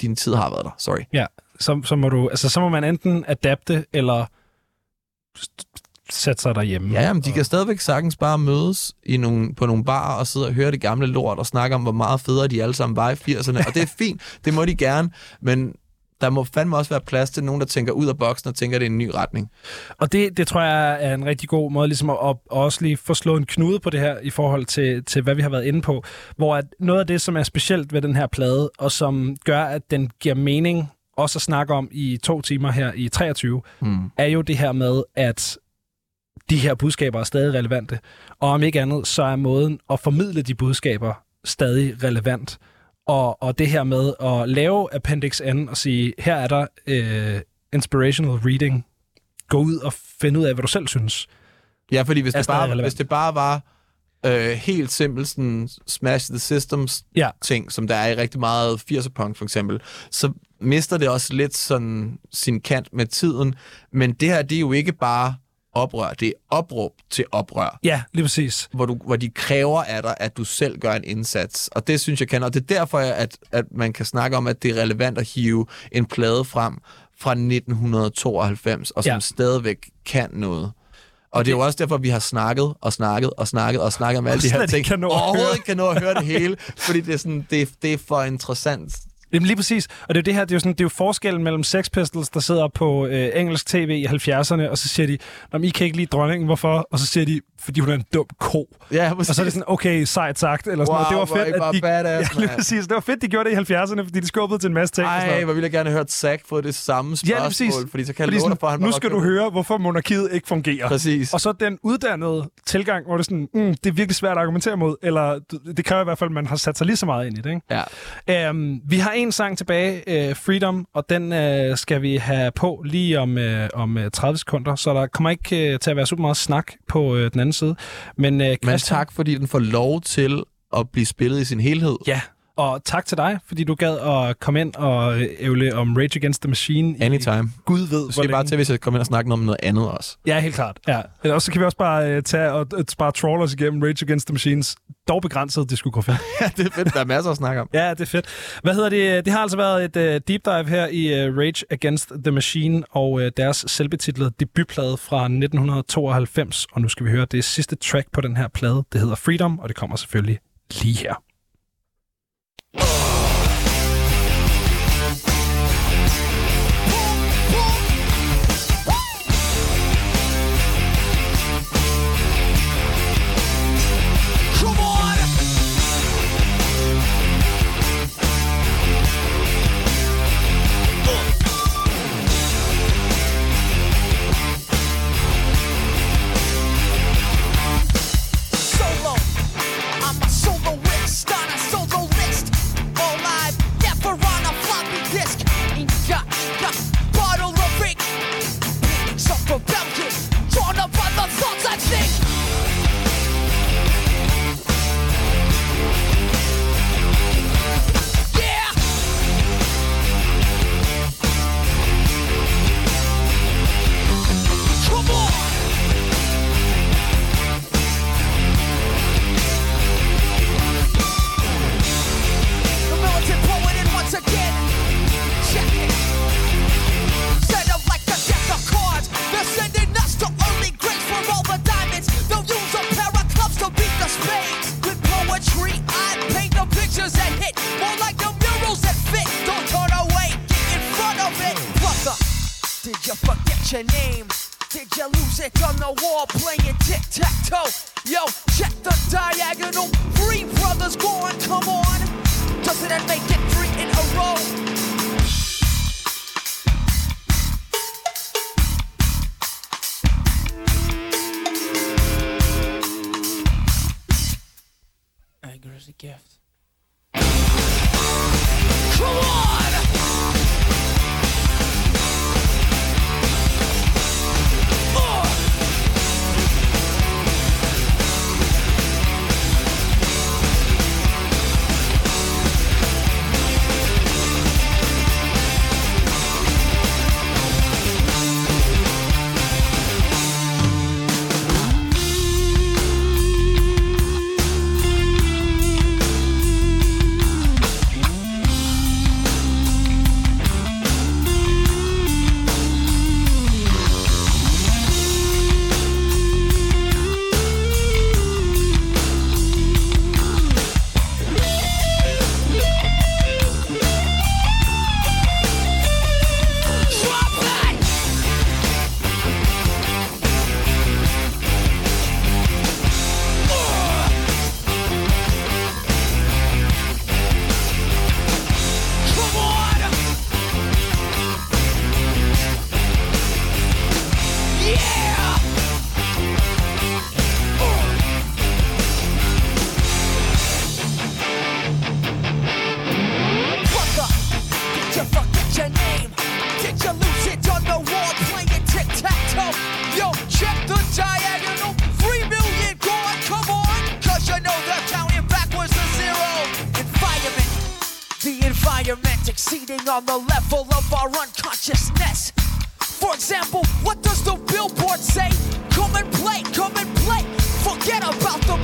din tid har været der, sorry. Ja, så, så, må du, altså, så må man enten adapte, eller sætte sig derhjemme. Ja, men de kan stadigvæk sagtens bare mødes i nogle, på nogle barer og sidde og høre det gamle lort og snakke om, hvor meget federe de alle sammen var i 80'erne. Og det er fint, det må de gerne, men der må fandme også være plads til nogen, der tænker ud af boksen og tænker, at det er en ny retning. Og det, det tror jeg er en rigtig god måde ligesom at, at også lige få slået en knude på det her i forhold til, til, hvad vi har været inde på. Hvor at noget af det, som er specielt ved den her plade, og som gør, at den giver mening også at snakke om i to timer her i 23, Hmm. er jo det her med, at de her budskaber er stadig relevante. Og om ikke andet, så er måden at formidle de budskaber stadig relevant. Og, og det her med at lave Appendix N og sige, her er der øh, inspirational reading. Gå ud og finde ud af, hvad du selv synes. Ja, fordi hvis det, bare, relevant. hvis det bare var øh, helt simpelt sådan Smash the Systems Ja. ting, som der er i rigtig meget 80'er punk for eksempel, så mister det også lidt sådan sin kant med tiden. Men det her, det er jo ikke bare oprør. Det er opråb til oprør. Ja, lige præcis. hvor, du, hvor de kræver af dig, at du selv gør en indsats. Og det synes jeg kan. Og det er derfor, at, at man kan snakke om, at det er relevant at hive en plade frem fra 1992, og som Ja. stadigvæk kan noget. Og det er jo også derfor, vi har snakket og snakket og snakket og snakket om alle de her ting. kan nå Overhovedet ikke kan nå at høre det hele, fordi det er, sådan, det, er, det er for interessant. Jamen lige præcis. Og det er jo det her, det er jo, sådan, det er jo forskellen mellem Sex Pistols, der sidder på øh, engelsk tv i 70'erne, og så siger de, Nå, I kan ikke lide dronningen, hvorfor? Og så siger de, fordi hun er en dum ko. Ja, Og så er det sådan, okay, sejt sagt, eller sådan Wow, noget. Det var fedt, at de... badass, ja, præcis. Det var fedt, de gjorde det i 70'erne, fordi de skubbede til en masse ting. og sådan Ej, noget. hvor ville jeg gerne have hørt Zack få det samme Ja, spørgsmål, præcis. fordi så kan jeg Fordi love sådan, for, han nu skal du høre, hvorfor monarkiet ikke fungerer. Præcis. Og så den uddannede tilgang, hvor det er sådan, mm, det er virkelig svært at argumentere mod, eller det kræver i hvert fald, at man har sat sig lige så meget ind i det. Ikke? Ja. Um, vi har en sang tilbage, uh, Freedom, og den uh, skal vi have på lige om, uh, om uh, 30 sekunder, så der kommer ikke uh, til at være super meget snak på uh, den anden side. Men, Men Christian, tak, fordi den får lov til at blive spillet i sin helhed. Ja, og tak til dig, fordi du gad at komme ind og øh, ævle om Rage Against the Machine. i- Anytime. Gud ved, Du siger bare til, hvis jeg kommer ind og snakker om noget andet også. Ja, helt klart. Ja. Også så kan vi også bare uh, tage og uh, bare troll os igennem Rage Against the Machines dog begrænsede diskografi. Ja, det er fedt. Der er masser at snakke om. Ja, det er fedt. Hvad hedder det? Det har altså været et uh, deep dive her i uh, Rage Against the Machine og uh, deres selvbetitlede debutplade fra 1992. Og nu skal vi høre det sidste track på den her plade. Det hedder Freedom, og det kommer selvfølgelig lige her. On the level of our unconsciousness. For example, what does the billboard say, come and play, come and play. Forget about the